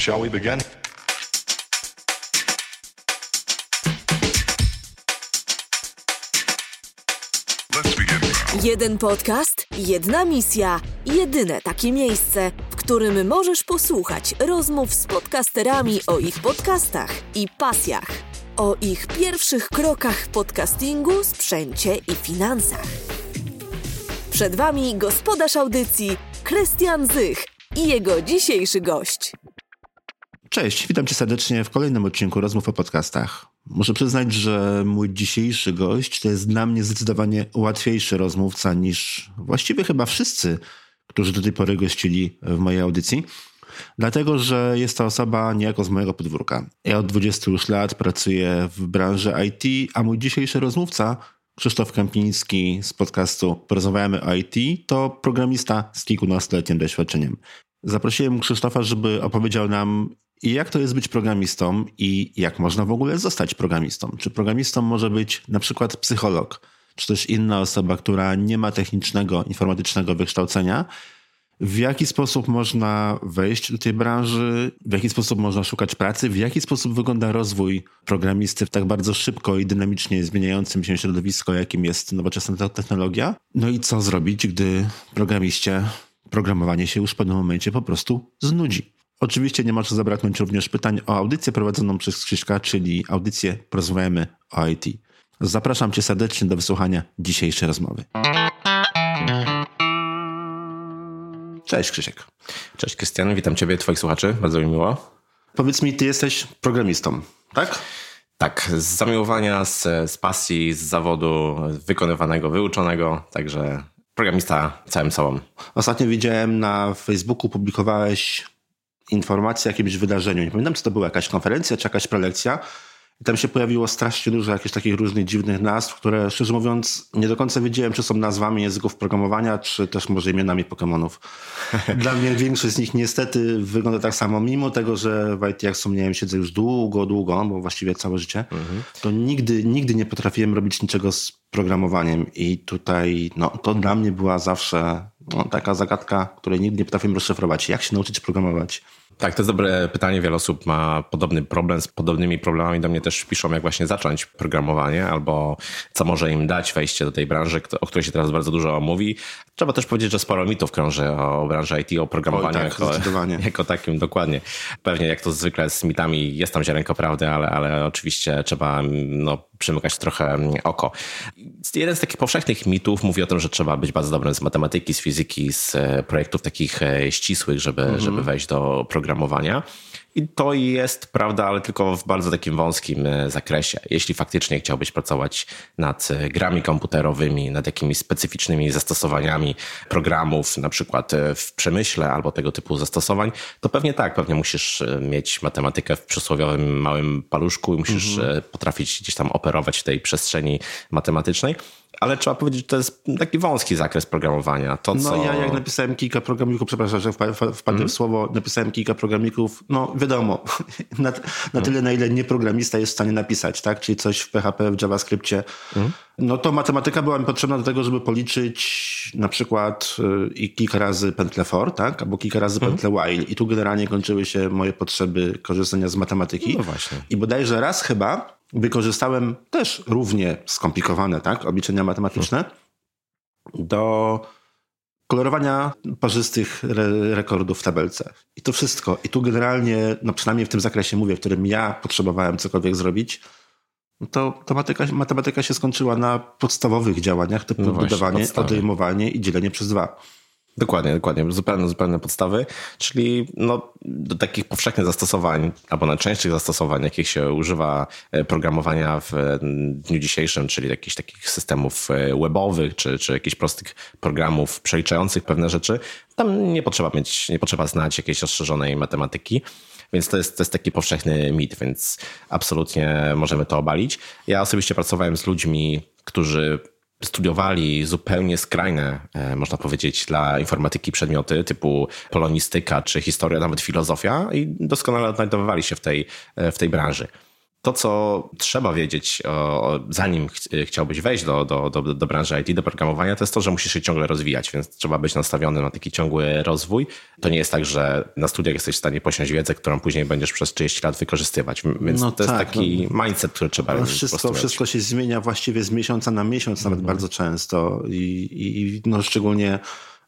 Shall we begin? Jeden podcast, jedna misja, jedyne takie miejsce, w którym możesz posłuchać rozmów z podcasterami o ich podcastach i pasjach, o ich pierwszych krokach w podcastingu, sprzęcie i finansach. Przed Wami gospodarz audycji Krystian Zych i jego dzisiejszy gość. Cześć, witam cię serdecznie w kolejnym odcinku Rozmów o podcastach. Muszę przyznać, że mój dzisiejszy gość to jest dla mnie zdecydowanie łatwiejszy rozmówca niż właściwie chyba wszyscy, którzy do tej pory gościli w mojej audycji. Dlatego, że jest to osoba niejako z mojego podwórka. Ja od 20 już lat pracuję w branży IT, a mój dzisiejszy rozmówca, Krzysztof Kępiński z podcastu Porozmawiamy o IT, to programista z kilkunastoletnim doświadczeniem. Zaprosiłem Krzysztofa, żeby opowiedział nam, jak to jest być programistą i jak można w ogóle zostać programistą. Czy programistą może być na przykład psycholog, czy też inna osoba, która nie ma technicznego, informatycznego wykształcenia. W jaki sposób można wejść do tej branży, w jaki sposób można szukać pracy, w jaki sposób wygląda rozwój programisty w tak bardzo szybko i dynamicznie zmieniającym się środowisku, jakim jest nowoczesna technologia. No i co zrobić, gdy programiście programowanie się już w pewnym momencie po prostu znudzi. Oczywiście nie może zabraknąć również pytań o audycję prowadzoną przez Krzyśka, czyli audycję Porozmawiamy o IT. Zapraszam Cię serdecznie do wysłuchania dzisiejszej rozmowy. Cześć Krzysiek. Cześć Krystian, witam Ciebie, Twoich słuchaczy, bardzo mi miło. Powiedz mi, Ty jesteś programistą, tak? Tak, z zamiłowania, z, z pasji, z zawodu wykonywanego, wyuczonego, także programista całym sobą. Ostatnio widziałem na Facebooku, publikowałeś informację o jakimś wydarzeniu. Nie pamiętam, czy to była jakaś konferencja, czy jakaś prelekcja. I tam się pojawiło strasznie dużo jakichś takich różnych dziwnych nazw, które szczerze mówiąc nie do końca wiedziałem, czy są nazwami języków programowania, czy też może imionami Pokémonów. Dla mnie większość z nich niestety wygląda tak samo, mimo tego, że w IT jak wspomniałem siedzę już długo, długo, bo właściwie całe życie, to nigdy, nigdy nie potrafiłem robić niczego z programowaniem i tutaj no, to dla mnie była zawsze no, taka zagadka, której nigdy nie potrafiłem rozszyfrować. Jak się nauczyć programować? Tak, to jest dobre pytanie. Wiele osób ma podobny problem. Z podobnymi problemami do mnie też piszą, jak właśnie zacząć programowanie albo co może im dać wejście do tej branży, o której się teraz bardzo dużo mówi. Trzeba też powiedzieć, że sporo mitów krąży o branży IT, o programowaniu Oj, tak, jako, jako takim, dokładnie. Pewnie jak to zwykle z mitami jest tam ziarenko prawdy, ale, ale oczywiście trzeba no, przymykać trochę oko. Jeden z takich powszechnych mitów mówi o tym, że trzeba być bardzo dobrym z matematyki, z fizyki, z e, projektów takich e, ścisłych, żeby, żeby wejść do programowania. I to jest prawda, ale tylko w bardzo takim wąskim e, zakresie. Jeśli faktycznie chciałbyś pracować nad e, grami komputerowymi, nad jakimiś specyficznymi zastosowaniami programów, na przykład e, w przemyśle albo tego typu zastosowań, to pewnie tak, pewnie musisz mieć matematykę w przysłowiowym małym paluszku i musisz e, potrafić gdzieś tam operować w tej przestrzeni matematycznej. Ale trzeba powiedzieć, że to jest taki wąski zakres programowania. To, No co... ja jak napisałem kilka programików, przepraszam, że wpa- wpa- wpadłem w słowo, napisałem kilka programików, no wiadomo, na, na tyle na ile nie programista jest w stanie napisać, tak, czyli coś w PHP, w JavaScriptie, no to matematyka była mi potrzebna do tego, żeby policzyć na przykład y, i kilka razy pętlę for, tak, albo kilka razy pętlę while. I tu generalnie kończyły się moje potrzeby korzystania z matematyki. No właśnie. I bodajże raz chyba wykorzystałem też równie skomplikowane, tak, obliczenia matematyczne do kolorowania parzystych re rekordów w tabelce. I to wszystko. I tu generalnie, no przynajmniej w tym zakresie mówię, w którym ja potrzebowałem cokolwiek zrobić, no to, to matematyka, matematyka się skończyła na podstawowych działaniach typu No właśnie, budowanie, podstawy. odejmowanie i dzielenie przez dwa. Dokładnie, dokładnie. Zupełne, zupełne podstawy. Czyli no, do takich powszechnych zastosowań, albo najczęstszych zastosowań, jakich się używa e, programowania w e, dniu dzisiejszym, czyli jakichś takich systemów e, webowych, czy, czy jakichś prostych programów przeliczających pewne rzeczy, tam nie potrzeba mieć, nie potrzeba znać jakiejś rozszerzonej matematyki. Więc to jest, to jest taki powszechny mit, więc absolutnie możemy to obalić. Ja osobiście pracowałem z ludźmi, którzy studiowali zupełnie skrajne, e, można powiedzieć, dla informatyki przedmioty typu polonistyka czy historia, nawet filozofia i doskonale odnajdowywali się w tej, e, w tej branży. To, co trzeba wiedzieć, o, zanim ch chciałbyś wejść do, do, do, do branży IT, do programowania, to jest to, że musisz się ciągle rozwijać, więc trzeba być nastawiony na taki ciągły rozwój. To nie jest tak, że na studiach jesteś w stanie posiąść wiedzę, którą później będziesz przez 30 lat wykorzystywać. Więc no to tak, jest taki no, mindset, który trzeba no, wszystko, wszystko się zmienia właściwie z miesiąca na miesiąc, nawet mhm. bardzo często i, i no, szczególnie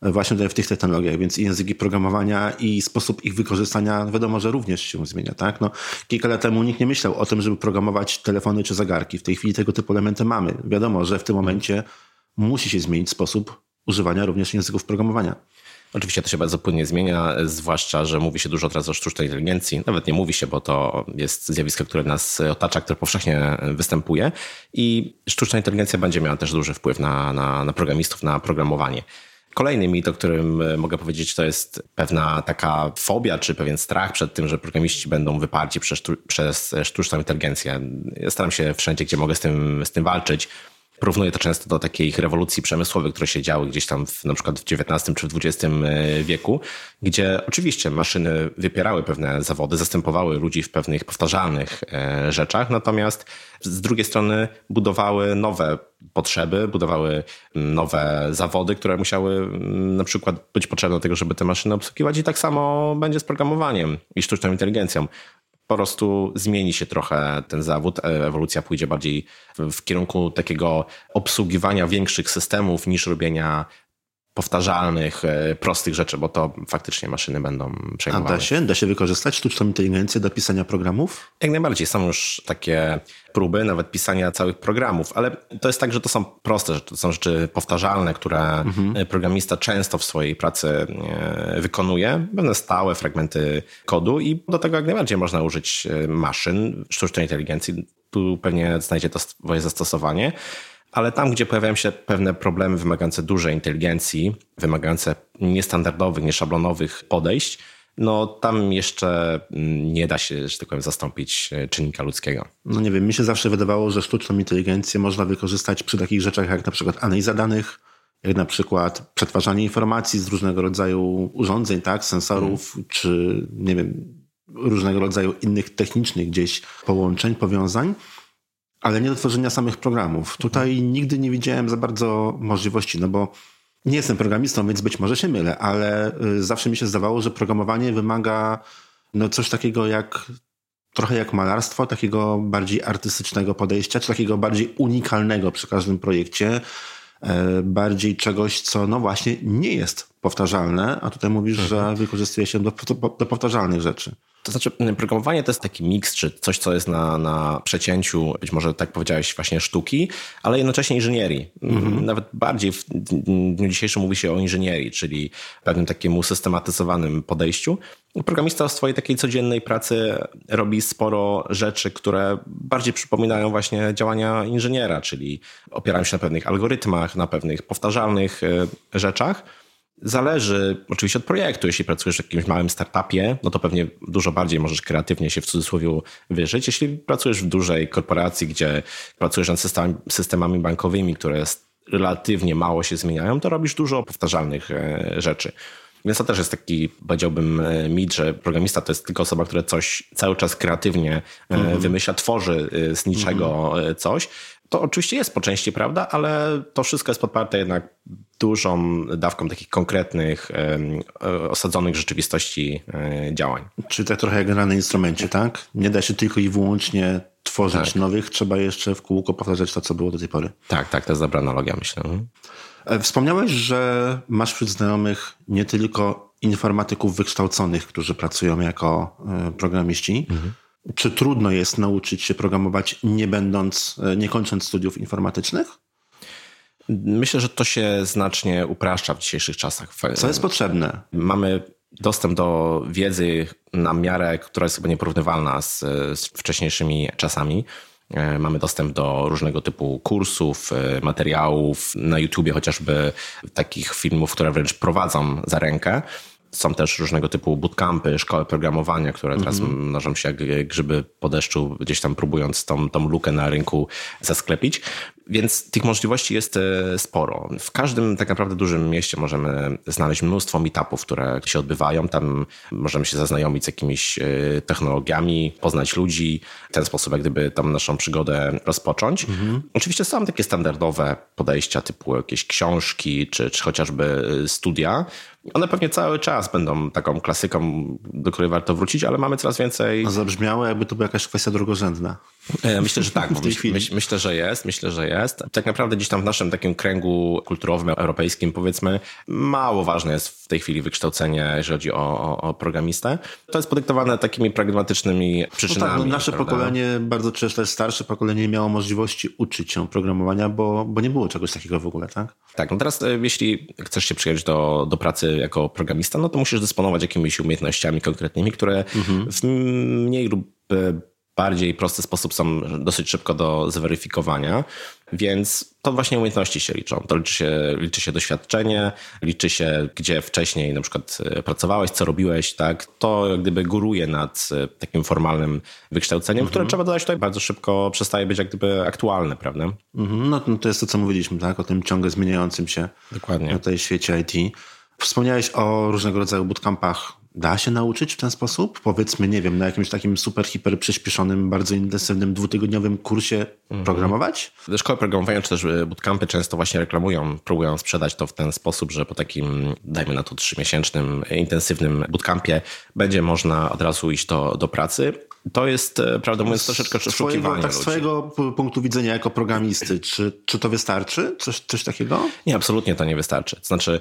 właśnie w tych technologiach, więc i języki programowania i sposób ich wykorzystania wiadomo, że również się zmienia. Tak? No, kilka lat temu nikt nie myślał o tym, żeby programować telefony czy zegarki. W tej chwili tego typu elementy mamy. Wiadomo, że w tym momencie musi się zmienić sposób używania również języków programowania. Oczywiście to się bardzo płynnie zmienia, zwłaszcza, że mówi się dużo teraz o sztucznej inteligencji. Nawet nie mówi się, bo to jest zjawisko, które nas otacza, które powszechnie występuje. I sztuczna inteligencja będzie miała też duży wpływ na, na, na programistów, na programowanie. Kolejny mit, o którym e, mogę powiedzieć, to jest pewna taka fobia, czy pewien strach przed tym, że programiści będą wyparci przez, przez sztuczną inteligencję. Ja staram się wszędzie, gdzie mogę z tym, z tym walczyć. Porównuję to często do takich rewolucji przemysłowych, które się działy gdzieś tam w, na przykład w XIX czy w XX e, wieku, gdzie oczywiście maszyny wypierały pewne zawody, zastępowały ludzi w pewnych powtarzalnych e, rzeczach, natomiast z drugiej strony budowały nowe potrzeby, budowały nowe zawody, które musiały mm, na przykład być potrzebne do tego, żeby te maszyny obsługiwać i tak samo będzie z programowaniem i sztuczną inteligencją po prostu zmieni się trochę ten zawód. E, ewolucja pójdzie bardziej w, kierunku takiego obsługiwania większych systemów niż robienia powtarzalnych, e, prostych rzeczy, bo to faktycznie maszyny będą przejmowały. A da się? Da się wykorzystać sztuczną inteligencję do pisania programów? Jak najbardziej. Są już takie próby, nawet pisania całych programów, ale to jest tak, że to są proste rzeczy, to są rzeczy powtarzalne, które mhm. programista często w swojej pracy e, wykonuje, pewne stałe fragmenty kodu i do tego jak najbardziej można użyć e, maszyn, sztucznej inteligencji. Tu pewnie znajdzie to swoje zastosowanie ale tam, gdzie pojawiają się pewne problemy wymagające dużej inteligencji, wymagające niestandardowych, nieszablonowych podejść, no tam jeszcze mm, nie da się, że tak powiem, zastąpić e, czynnika ludzkiego. No nie wiem, mi się zawsze wydawało, że sztuczną inteligencję można wykorzystać przy takich rzeczach jak na przykład analiza danych, jak na przykład przetwarzanie informacji z różnego rodzaju urządzeń, tak, sensorów, hmm. czy nie wiem, różnego rodzaju innych technicznych gdzieś połączeń, powiązań ale nie do tworzenia samych programów. Tutaj nigdy nie widziałem za bardzo możliwości, no bo nie jestem programistą, więc być może się mylę, ale y, zawsze mi się zdawało, że programowanie wymaga no coś takiego jak trochę jak malarstwo, takiego bardziej artystycznego podejścia, czy takiego bardziej unikalnego przy każdym projekcie, e, bardziej czegoś, co no właśnie nie jest powtarzalne, a tutaj mówisz, że mhm. wykorzystuje się do, do, do powtarzalnych rzeczy. To znaczy, programowanie to jest taki miks, czy coś, co jest na, na przecięciu, być może tak powiedziałeś, właśnie sztuki, ale jednocześnie inżynierii. Mhm. Nawet bardziej w dniu dzisiejszym mówi się o inżynierii, czyli pewnym takiemu systematyzowanym podejściu. Programista w swojej takiej codziennej pracy robi sporo rzeczy, które bardziej przypominają właśnie działania inżyniera, czyli opierają się na pewnych algorytmach, na pewnych powtarzalnych e, rzeczach Zależy oczywiście od projektu. Jeśli pracujesz w jakimś małym startupie, no to pewnie dużo bardziej możesz kreatywnie się w cudzysłowie wyżyć. Jeśli pracujesz w dużej korporacji, gdzie pracujesz nad systemami, bankowymi, które relatywnie mało się zmieniają, to robisz dużo powtarzalnych e, rzeczy. Więc to też jest taki, powiedziałbym, e, mit, że programista to jest tylko osoba, która coś cały czas kreatywnie mm -hmm. wymyśla, tworzy z niczego mm -hmm. coś. To oczywiście jest po części prawda, ale to wszystko jest podparte jednak dużą dawką takich konkretnych, e, osadzonych w rzeczywistości e, działań. Czyli tak trochę jak gra na instrumencie, tak? Nie da się tylko i wyłącznie tworzyć tak. nowych, trzeba jeszcze w kółko powtarzać to, co było do tej pory. Tak, tak, to jest dobra analogia, myślę. Mhm. E, wspomniałeś, że masz wśród znajomych nie tylko informatyków wykształconych, którzy pracują jako programiści. Mhm. Czy trudno jest nauczyć się programować, nie będąc, nie kończąc studiów informatycznych? Myślę, że to się znacznie upraszcza w dzisiejszych czasach. Co jest potrzebne? Mamy dostęp do wiedzy na miarę, która jest chyba nieporównywalna z, z wcześniejszymi czasami. E, mamy dostęp do różnego typu kursów, e, materiałów na YouTubie, chociażby takich filmów, które wręcz prowadzą za rękę. Są też różnego typu bootcampy, szkoły programowania, które teraz -hmm. mnożą się jak grzyby po deszczu, gdzieś tam próbując tą, tą lukę na rynku zasklepić. Więc tych możliwości jest e, sporo. W każdym tak naprawdę dużym mieście możemy znaleźć mnóstwo meetupów, które się odbywają. Tam możemy się zaznajomić z jakimiś e, technologiami, poznać ludzi, w ten sposób jak gdyby tam naszą przygodę rozpocząć. Mhm. Oczywiście są takie standardowe podejścia typu jakieś książki, czy, czy chociażby e, studia, one pewnie cały czas będą taką klasyką, do której warto wrócić, ale mamy coraz więcej. A zabrzmiało, jakby to była jakaś kwestia drugorzędna. E, myślę, że tak. myśl, myślę, że jest. Myślę, że jest. Tak naprawdę gdzieś tam w naszym takim kręgu kulturowym, europejskim, powiedzmy, mało ważne jest w tej chwili wykształcenie, jeżeli chodzi o, o, o programistę. To jest podyktowane takimi pragmatycznymi przyczynami. No tak, no nasze prawda? pokolenie, bardzo często starsze pokolenie, nie miało możliwości uczyć się programowania, bo, bo nie było czegoś takiego w ogóle, tak? Tak, no teraz e, jeśli chcesz się przyjąć do, do pracy jako programista, no to musisz dysponować jakimiś umiejętnościami konkretnymi, które mhm. w mniej lub e, bardziej prosty sposób są dosyć szybko do zweryfikowania, więc to właśnie umiejętności się liczą. To liczy się, liczy się doświadczenie, liczy się, gdzie wcześniej na przykład e, pracowałeś, co robiłeś, tak? To jak gdyby góruje nad e, takim formalnym wykształceniem, mhm. które trzeba dodać tutaj bardzo szybko przestaje być jak gdyby aktualne, prawda? Mhm. No, no to jest to, co mówiliśmy, tak? O tym ciągle zmieniającym się Dokładnie. na tej świecie IT. Wspomniałeś o różnego rodzaju bootcampach da się nauczyć w ten sposób? Powiedzmy, nie wiem, na jakimś takim super, hiper przyspieszonym, bardzo intensywnym, dwutygodniowym kursie mhm. programować? Szkoły programowania czy też e, bootcampy często właśnie reklamują, próbują sprzedać to w ten sposób, że po takim, dajmy na to trzymiesięcznym, intensywnym bootcampie będzie można od razu iść do, do pracy. To jest, e, prawdę mówiąc, troszeczkę oszukiwanie Tak z twojego punktu widzenia jako programisty, czy, czy to wystarczy? Coś, coś takiego? Nie, absolutnie to nie wystarczy. To znaczy,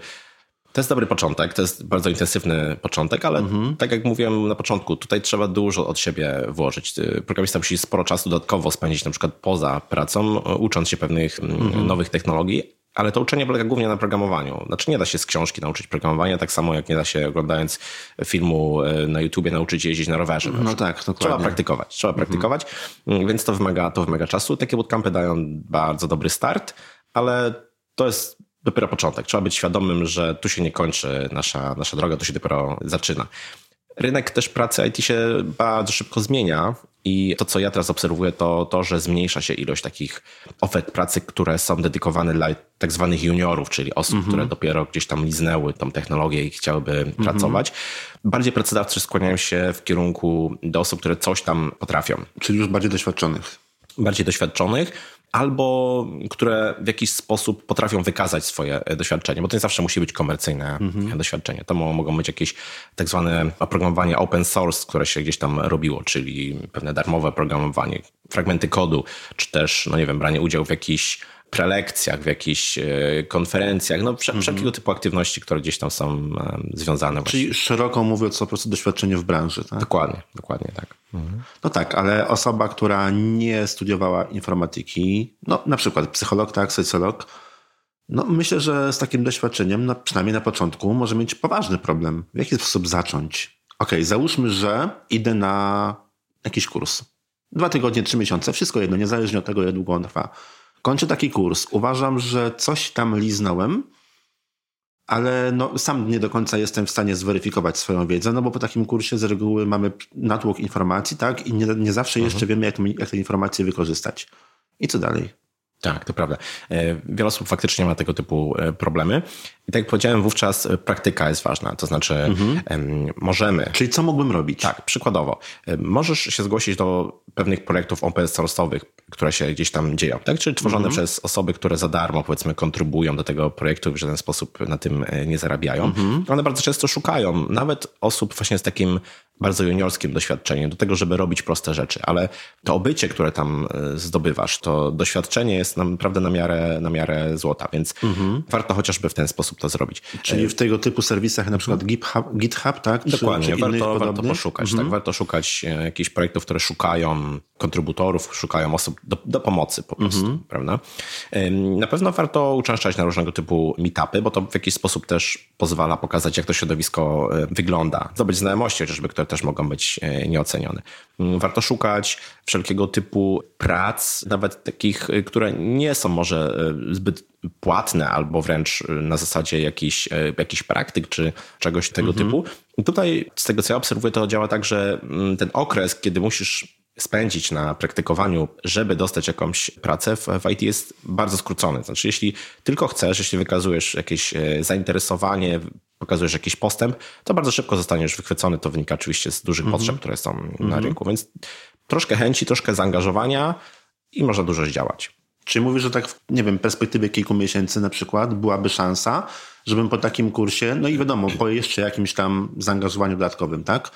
to jest dobry początek, to jest bardzo intensywny początek, ale mhm. tak jak mówiłem na początku, tutaj trzeba dużo od siebie włożyć. Programista musi sporo czasu dodatkowo spędzić na przykład poza pracą, ucząc się pewnych mm, mhm. nowych technologii, ale to uczenie polega głównie na programowaniu. Znaczy nie da się z książki nauczyć programowania, tak samo jak nie da się oglądając filmu e, na YouTubie nauczyć jeździć na rowerze. No tak, dokładnie. Trzeba praktykować, trzeba mhm. praktykować, mm, więc to wymaga, to wymaga czasu. Takie bootcampy dają bardzo dobry start, ale to jest dopiero początek. Trzeba być świadomym, że tu się nie kończy nasza, nasza droga, tu się dopiero zaczyna. Rynek też pracy IT się bardzo szybko zmienia i to, co ja teraz obserwuję, to to, że zmniejsza się ilość takich ofert pracy, które są dedykowane dla tak zwanych juniorów, czyli osób, mm -hmm. które dopiero gdzieś tam liznęły tą technologię i chciałyby mm -hmm. pracować. Bardziej pracodawcy skłaniają się w kierunku do osób, które coś tam potrafią. Czyli już bardziej doświadczonych. Bardziej doświadczonych, albo które w jakiś sposób potrafią wykazać swoje doświadczenie, bo to nie zawsze musi być komercyjne mhm. doświadczenie. To mogą być jakieś tak zwane oprogramowanie open source, które się gdzieś tam robiło, czyli pewne darmowe programowanie, fragmenty kodu, czy też, no nie wiem, branie udziału w jakichś prelekcjach, w jakichś e, konferencjach, no mhm. wszelkiego typu aktywności, które gdzieś tam są związane. Czyli właśnie. szeroko mówiąc po prostu doświadczenie w branży, tak? Dokładnie, dokładnie tak. Mhm. No tak, ale osoba, która nie studiowała informatyki, no na przykład psycholog, tak, socjolog, no myślę, że z takim doświadczeniem, no, przynajmniej na początku, może mieć poważny problem. W jaki sposób zacząć? Okej, okay, załóżmy, że idę na jakiś kurs. Dwa tygodnie, trzy miesiące, wszystko jedno, niezależnie od tego, jak długo on trwa Kończę taki kurs. Uważam, że coś tam liznąłem, ale no, sam nie do końca jestem w stanie zweryfikować swoją wiedzę, no bo po takim kursie z reguły mamy natłok informacji, tak? I nie, nie zawsze mhm. jeszcze wiemy, jak, jak te informacje wykorzystać. I co dalej? Tak, to prawda. E, wiele osób faktycznie ma tego typu e, problemy. I tak jak powiedziałem, wówczas e, praktyka jest ważna. To znaczy, mhm. możemy. Czyli co mógłbym robić? Tak, przykładowo. Możesz się zgłosić do pewnych projektów open source'owych, które się gdzieś tam dzieją, tak? Czyli tworzone mhm. przez osoby, które za darmo, powiedzmy, kontrybują do tego projektu i w żaden sposób na tym nie zarabiają. Mhm. One bardzo często szukają nawet osób właśnie z takim bardzo juniorskim doświadczeniem do tego, żeby robić proste rzeczy, ale to obycie, które tam zdobywasz, to doświadczenie jest naprawdę na miarę, na miarę złota, więc mhm. warto chociażby w ten sposób to zrobić. Czyli w tego typu serwisach, na przykład GitHub, GitHub tak? Dokładnie, czy, czy warto, warto poszukać. Tak? Mhm. Warto szukać e, jakichś projektów, które szukają kontrybutorów, szukają osób do, do pomocy po prostu, mhm. prawda? Na pewno warto uczęszczać na różnego typu meetupy, bo to w jakiś sposób też pozwala pokazać, jak to środowisko e, wygląda. Zdobyć znajomości chociażby, które też mogą być e, nieocenione. Mm, warto szukać wszelkiego typu prac, nawet takich, które nie są może e, zbyt płatne albo wręcz e, na zasadzie jakichś, e, jakichś praktyk czy czegoś tego mhm. typu. I tutaj z tego co ja obserwuję to działa tak, że mm, ten okres, kiedy musisz spędzić na praktykowaniu, żeby dostać jakąś pracę w, w IT jest bardzo skrócony. Znaczy, jeśli tylko chcesz, jeśli wykazujesz jakieś e, zainteresowanie, pokazujesz jakiś postęp, to bardzo szybko zostaniesz wychwycony. To wynika oczywiście z dużych potrzeb, które są na rynku, więc troszkę chęci, troszkę zaangażowania i można dużo zdziałać. Czy mówisz, że tak, w, nie wiem, perspektywie kilku miesięcy na przykład byłaby szansa, żebym po takim kursie, no i wiadomo, po jeszcze jakimś tam zaangażowaniu dodatkowym, tak?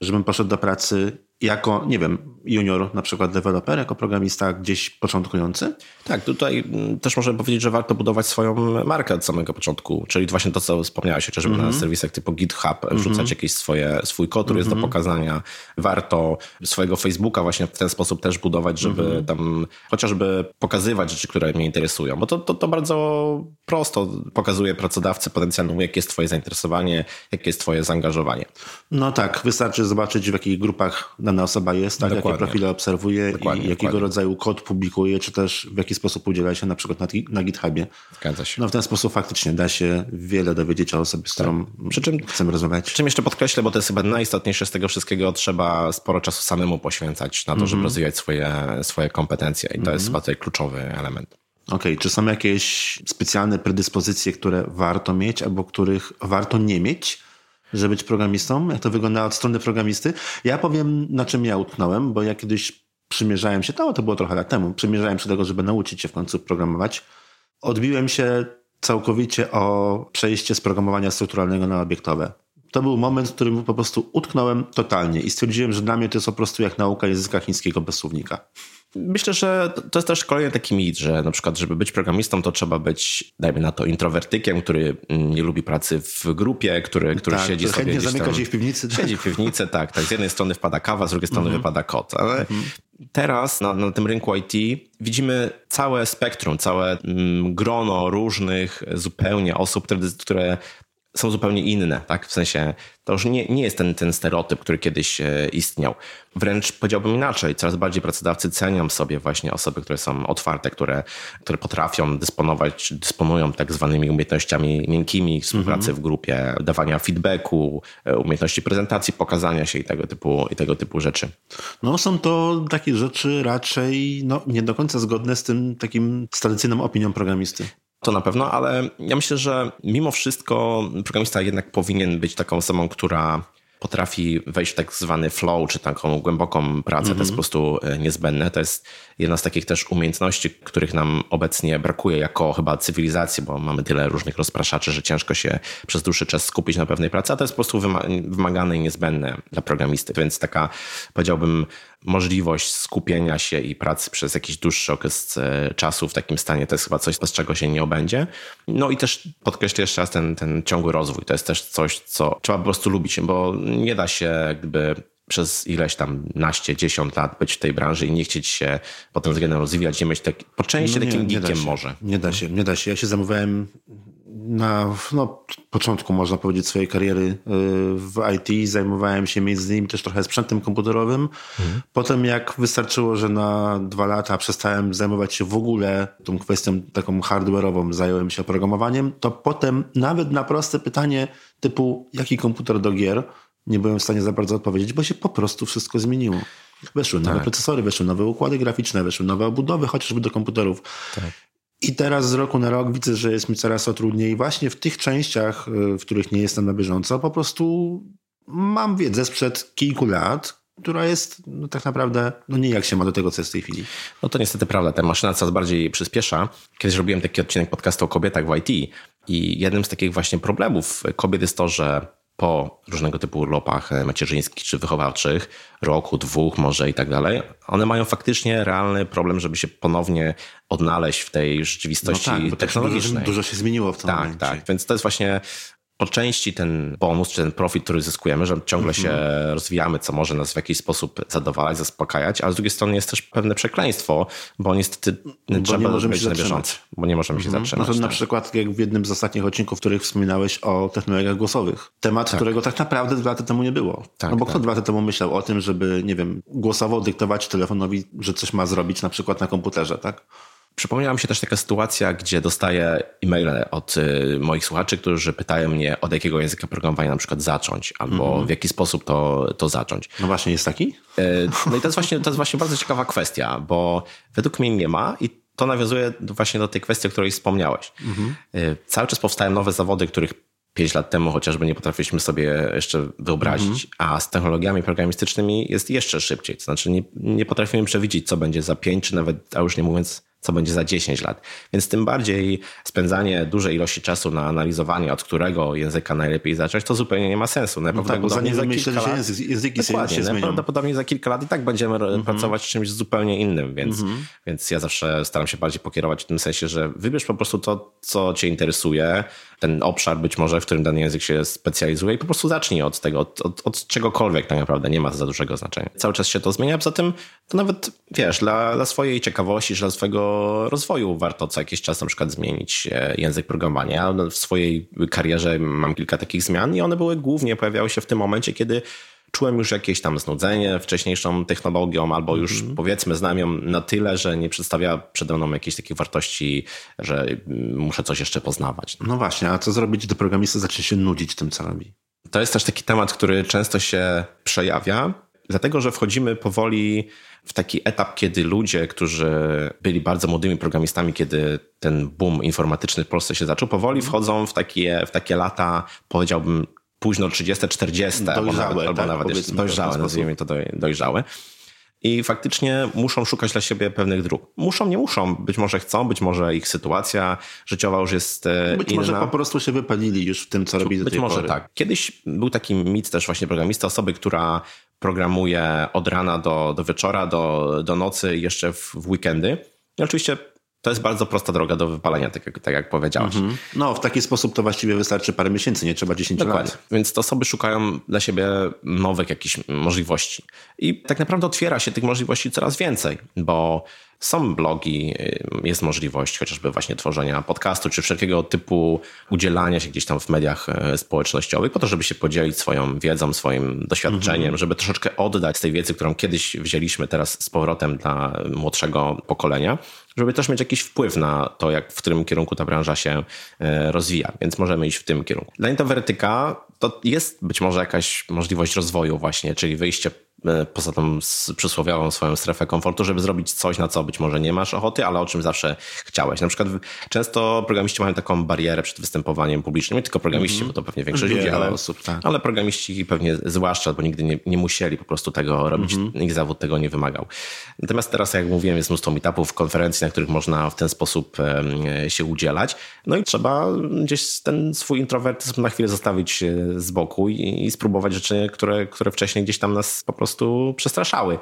Żebym poszedł do pracy jako, nie wiem, junior, na przykład deweloper, jako programista gdzieś początkujący? Tak, tutaj mm, też możemy powiedzieć, że warto budować swoją markę od samego początku, czyli właśnie to, co wspomniałeś, chociażby mm -hmm. na mhm. serwisach typu GitHub wrzucać mm -hmm. jakieś swoje, swój kod, który mm -hmm. jest do mhm. pokazania. Warto swojego Facebooka właśnie w ten sposób też budować, żeby -hmm. tam chociażby pokazywać rzeczy, które mnie interesują, bo to, to, to bardzo prosto pokazuje pracodawcy potencjalnemu, jakie jest twoje zainteresowanie, jakie jest twoje zaangażowanie. No tak, wystarczy zobaczyć w jakich grupach dana osoba jest, tak, jakie profile obserwuje dokładnie, i jakiego dokładnie. rodzaju kod publikuje, czy też w jaki sposób udziela się na przykład na, na GitHubie. Zgadza się. No w ten sposób faktycznie da się wiele dowiedzieć o osobie, z którą tak. przy czym, chcemy rozmawiać. Przy czym jeszcze podkreślę, bo to jest chyba najistotniejsze z tego wszystkiego, trzeba sporo czasu samemu poświęcać na to, mm -hmm. żeby mhm. rozwijać swoje, swoje kompetencje i to mm -hmm. jest chyba tutaj kluczowy element. Okej, okay. czy są jakieś specjalne predyspozycje, które warto mieć albo których warto nie mieć, żeby być programistą? Jak to wygląda od strony programisty? Ja powiem, na czym ja utknąłem, bo ja kiedyś przymierzałem się, to, to było trochę lat temu, przymierzałem się do tego, żeby nauczyć się w końcu programować. Odbiłem się całkowicie o przejście z programowania strukturalnego na obiektowe. To był moment, w którym po prostu utknąłem totalnie i stwierdziłem, że dla mnie to jest po prostu jak nauka języka chińskiego bez słownika. Myślę, że to jest też kolejny taki mit, że na przykład, żeby być programistą, to trzeba być, dajmy na to, introwertykiem, który nie lubi pracy w grupie, który, który tak, siedzi sobie gdzieś zamyka się w piwnicy. Tak? Siedzi w piwnicy, tak, tak. Z jednej strony wpada kawa, z drugiej strony mm -hmm. wypada kot. Ale mm -hmm. teraz na, na tym rynku IT widzimy całe spektrum, całe mm, grono różnych zupełnie osób, które, które są zupełnie inne, tak? W sensie to już nie, nie jest ten, ten stereotyp, który kiedyś e, istniał. Wręcz powiedziałbym inaczej, coraz bardziej pracodawcy cenią sobie właśnie osoby, które są otwarte, które, które potrafią dysponować, dysponują tak zwanymi umiejętnościami miękkimi współpracy w grupie, dawania feedbacku, e, umiejętności prezentacji, pokazania się i tego typu, i tego typu rzeczy. No są to takie rzeczy raczej no, nie do końca zgodne z tym takim z tradycyjną opinią programisty. To na pewno, ale ja myślę, że mimo wszystko programista jednak powinien być taką osobą, która potrafi wejść w tak zwany flow, czy taką głęboką pracę, mm -hmm. to jest mhm. po prostu e, niezbędne. To jest jedna z takich też umiejętności, których nam obecnie brakuje jako chyba cywilizacji, bo mamy tyle różnych rozpraszaczy, że ciężko się przez dłuższy czas skupić na pewnej pracy, a to jest po prostu wymagane i niezbędne dla programisty. Więc taka, powiedziałbym, możliwość skupienia się i pracy przez jakiś dłuższy okres e, czasu w takim stanie to jest chyba coś, bez czego się nie obędzie. No i też podkreślę jeszcze raz ten, ten ciągły rozwój. To jest też coś, co trzeba po prostu lubić, bo nie da się gdyby przez ileś tam naście, dziesiąt lat być w tej branży i nie chcieć się potem względem rozwijać, nie mieć tak, po części no nie, takim geekiem może. Nie da się, nie da się. Ja się zamówiłem na no, początku, można powiedzieć, swojej kariery y, w IT. Zajmowałem się między innymi też trochę sprzętem komputerowym. Mhm. Potem jak wystarczyło, że na dwa lata przestałem zajmować się w ogóle tą kwestią taką hardware'ową, zająłem się oprogramowaniem, to potem nawet na proste pytanie typu jaki komputer do gier, nie byłem w stanie za bardzo odpowiedzieć, bo się po prostu wszystko zmieniło. Weszły nowe tak. procesory, weszły nowe układy graficzne, weszły nowe obudowy, chociażby do komputerów. Tak. I teraz z roku na rok widzę, że jest mi coraz o trudniej. Właśnie w tych częściach, y, w których nie jestem na bieżąco, po prostu mam wiedzę sprzed kilku lat, która jest no, tak naprawdę no, nie jak się ma do tego, co jest w tej chwili. No to niestety prawda, ta maszyna coraz bardziej przyspiesza. Kiedyś robiłem taki odcinek podcastu o kobietach w IT i jednym z takich właśnie problemów kobiet jest to, że po różnego typu urlopach e, macierzyńskich czy wychowawczych, roku, dwóch może i tak dalej, one mają faktycznie realny problem, żeby się ponownie odnaleźć w tej rzeczywistości no tak, technologicznej. Dużo, dużo, się zmieniło w tym tak, momencie. Tak, więc to jest właśnie po części ten bonus, czy ten profit, który zyskujemy, że ciągle się mhm. rozwijamy, co może nas w jakiś sposób zadowalać, zaspokajać, ale z drugiej strony jest też pewne przekleństwo, bo niestety bo trzeba nie możemy być się na bieżąco, bo nie możemy się mhm. zatrzymać. No to na tak. przykład jak w jednym z ostatnich odcinków, w których wspominałeś o technologiach głosowych. Temat, tak. którego tak naprawdę dwa lata temu nie było. Tak, no bo tak. kto dwa lata temu myślał o tym, żeby, nie wiem, głosowo dyktować telefonowi, że coś ma zrobić na przykład na komputerze, tak? Przypomniała mi się też taka sytuacja, gdzie dostaję e-maile od y, moich słuchaczy, którzy pytają mnie, od jakiego języka programowania na przykład zacząć, albo Mhm. w jaki sposób to, to zacząć. No właśnie, jest taki? E, No i to jest, właśnie, to jest właśnie bardzo ciekawa kwestia, bo według mnie nie ma i to nawiązuje właśnie do tej kwestii, o której wspomniałeś. E, Cały czas powstają nowe zawody, których 5 lat temu chociażby nie potrafiliśmy sobie jeszcze wyobrazić, a z technologiami programistycznymi jest jeszcze szybciej. To znaczy nie, nie potrafimy przewidzieć, co będzie za 5, czy nawet, a już nie mówiąc, co będzie za 10 lat. Więc tym bardziej spędzanie dużej ilości czasu na analizowanie, od którego języka najlepiej zacząć, to zupełnie nie ma sensu. No tak, bo zanim za kilka lat- język, języki się, Dokładnie, się za kilka lat i tak będziemy Mhm. pracować z czymś zupełnie innym, więc, więc ja zawsze staram się bardziej pokierować w tym sensie, że wybierz po prostu to, co cię interesuje, ten obszar być może, w którym dany język się specjalizuje i po prostu zacznij od tego, od, od, od czegokolwiek tak naprawdę, nie ma za dużego znaczenia. Cały czas się to zmienia, poza tym to nawet, wiesz, dla, dla swojej ciekawości, dla swojego rozwoju warto co jakiś czas na przykład zmienić e, język programowania. W swojej karierze mam kilka takich zmian i one były głównie, pojawiały się w tym momencie, kiedy czułem już jakieś tam znudzenie wcześniejszą technologią, albo już powiedzmy znam ją na tyle, że nie przedstawia przede mną jakiejś takiej wartości, że mm, muszę coś jeszcze poznawać. No właśnie, a co zrobić, gdy programista zacznie się nudzić tym, co robi? To jest też taki temat, który często się przejawia, dlatego że wchodzimy powoli w taki etap, kiedy ludzie, którzy byli bardzo młodymi programistami, kiedy ten boom informatyczny w Polsce się zaczął, powoli wchodzą w takie, w takie lata, powiedziałbym, późno 30, 40, albo Dojrzałe, nawet, albo tak, nawet jeszcze dojrzałe, nazwijmy to doj, dojrzałe. I faktycznie muszą szukać dla siebie pewnych dróg. Muszą, nie muszą. Być może chcą, być może ich sytuacja życiowa już jest e, Być inna. może po prostu się wypalili już w tym, co robi do Być tej może pory. tak. Kiedyś był taki mit też właśnie programista, osoby, która programuje od rana do, do wieczora, do, do nocy i jeszcze w, w weekendy. I oczywiście to jest bardzo prosta droga do wypalenia, tak jak, tak jak powiedziałeś. No, w taki sposób to właściwie wystarczy parę miesięcy, nie trzeba 10 Dokładnie. lat. Więc te osoby szukają dla siebie nowych jakichś możliwości. I tak naprawdę otwiera się tych możliwości coraz więcej, bo są blogi, y, jest możliwość chociażby właśnie tworzenia podcastu, czy wszelkiego typu udzielania się gdzieś tam w mediach e, społecznościowych, po to, żeby się podzielić swoją wiedzą, swoim doświadczeniem, żeby troszeczkę oddać tej wiedzy, którą kiedyś wzięliśmy teraz z powrotem dla młodszego pokolenia, żeby też mieć jakiś wpływ na to, jak, w którym kierunku ta branża się e, rozwija. Więc możemy iść w tym kierunku. Dla introwertyka to jest być może jakaś możliwość rozwoju właśnie, czyli wyjście poza tą przysłowiową swoją strefę komfortu, żeby zrobić coś, na co być może nie masz ochoty, ale o czym zawsze chciałeś. Na przykład często programiści mają taką barierę przed występowaniem publicznym, nie tylko programiści, bo to pewnie większość Wiele ludzi, ale, osób, tak. ale programiści pewnie zwłaszcza, bo nigdy nie, nie musieli po prostu tego robić, ich zawód tego nie wymagał. Natomiast teraz, jak mówiłem, jest mnóstwo meetupów, konferencji, na których można w ten sposób się udzielać. No i trzeba gdzieś ten swój introwertyzm na chwilę zostawić e, z boku i, i spróbować rzeczy, które, które wcześniej gdzieś tam nas po prostu przestraszały.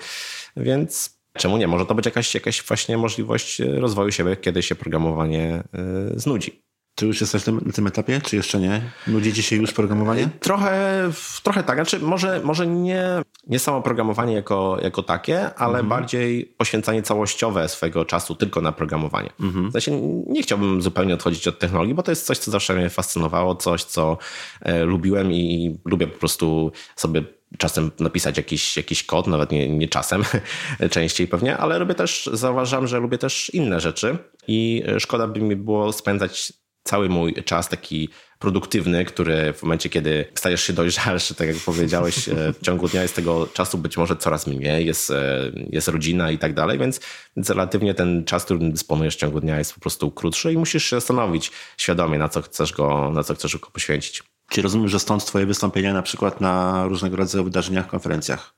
Więc czemu nie? Może to być jakaś, jakaś właśnie możliwość e, rozwoju siebie, kiedy się programowanie e, znudzi. Ty już jesteś na tym, etapie, czy jeszcze nie? Nudzi się już programowanie? Trochę, trochę tak. Znaczy, może, może nie, nie samo programowanie jako, jako takie, ale bardziej poświęcanie całościowe swojego czasu tylko na programowanie. W sensie nie chciałbym zupełnie odchodzić od technologii, bo to jest coś, co zawsze mnie fascynowało, coś, co e, lubiłem i lubię po prostu sobie czasem napisać jakiś, jakiś kod, nawet nie, nie czasem, częściej pewnie, ale lubię też, zauważam, że lubię też inne rzeczy i e, szkoda by mi było spędzać cały mój czas taki produktywny, który w momencie, kiedy stajesz się dojrzalszy, tak jak powiedziałeś, e, w ciągu dnia jest tego czasu być może coraz mniej, jest, e, jest rodzina i tak dalej, więc, relatywnie ten czas, którym dysponujesz w ciągu dnia jest po prostu krótszy i musisz się zastanowić świadomie, na co chcesz go, na co chcesz go poświęcić. Czy rozumiem, że stąd twoje wystąpienia na przykład na różnego rodzaju wydarzeniach, konferencjach?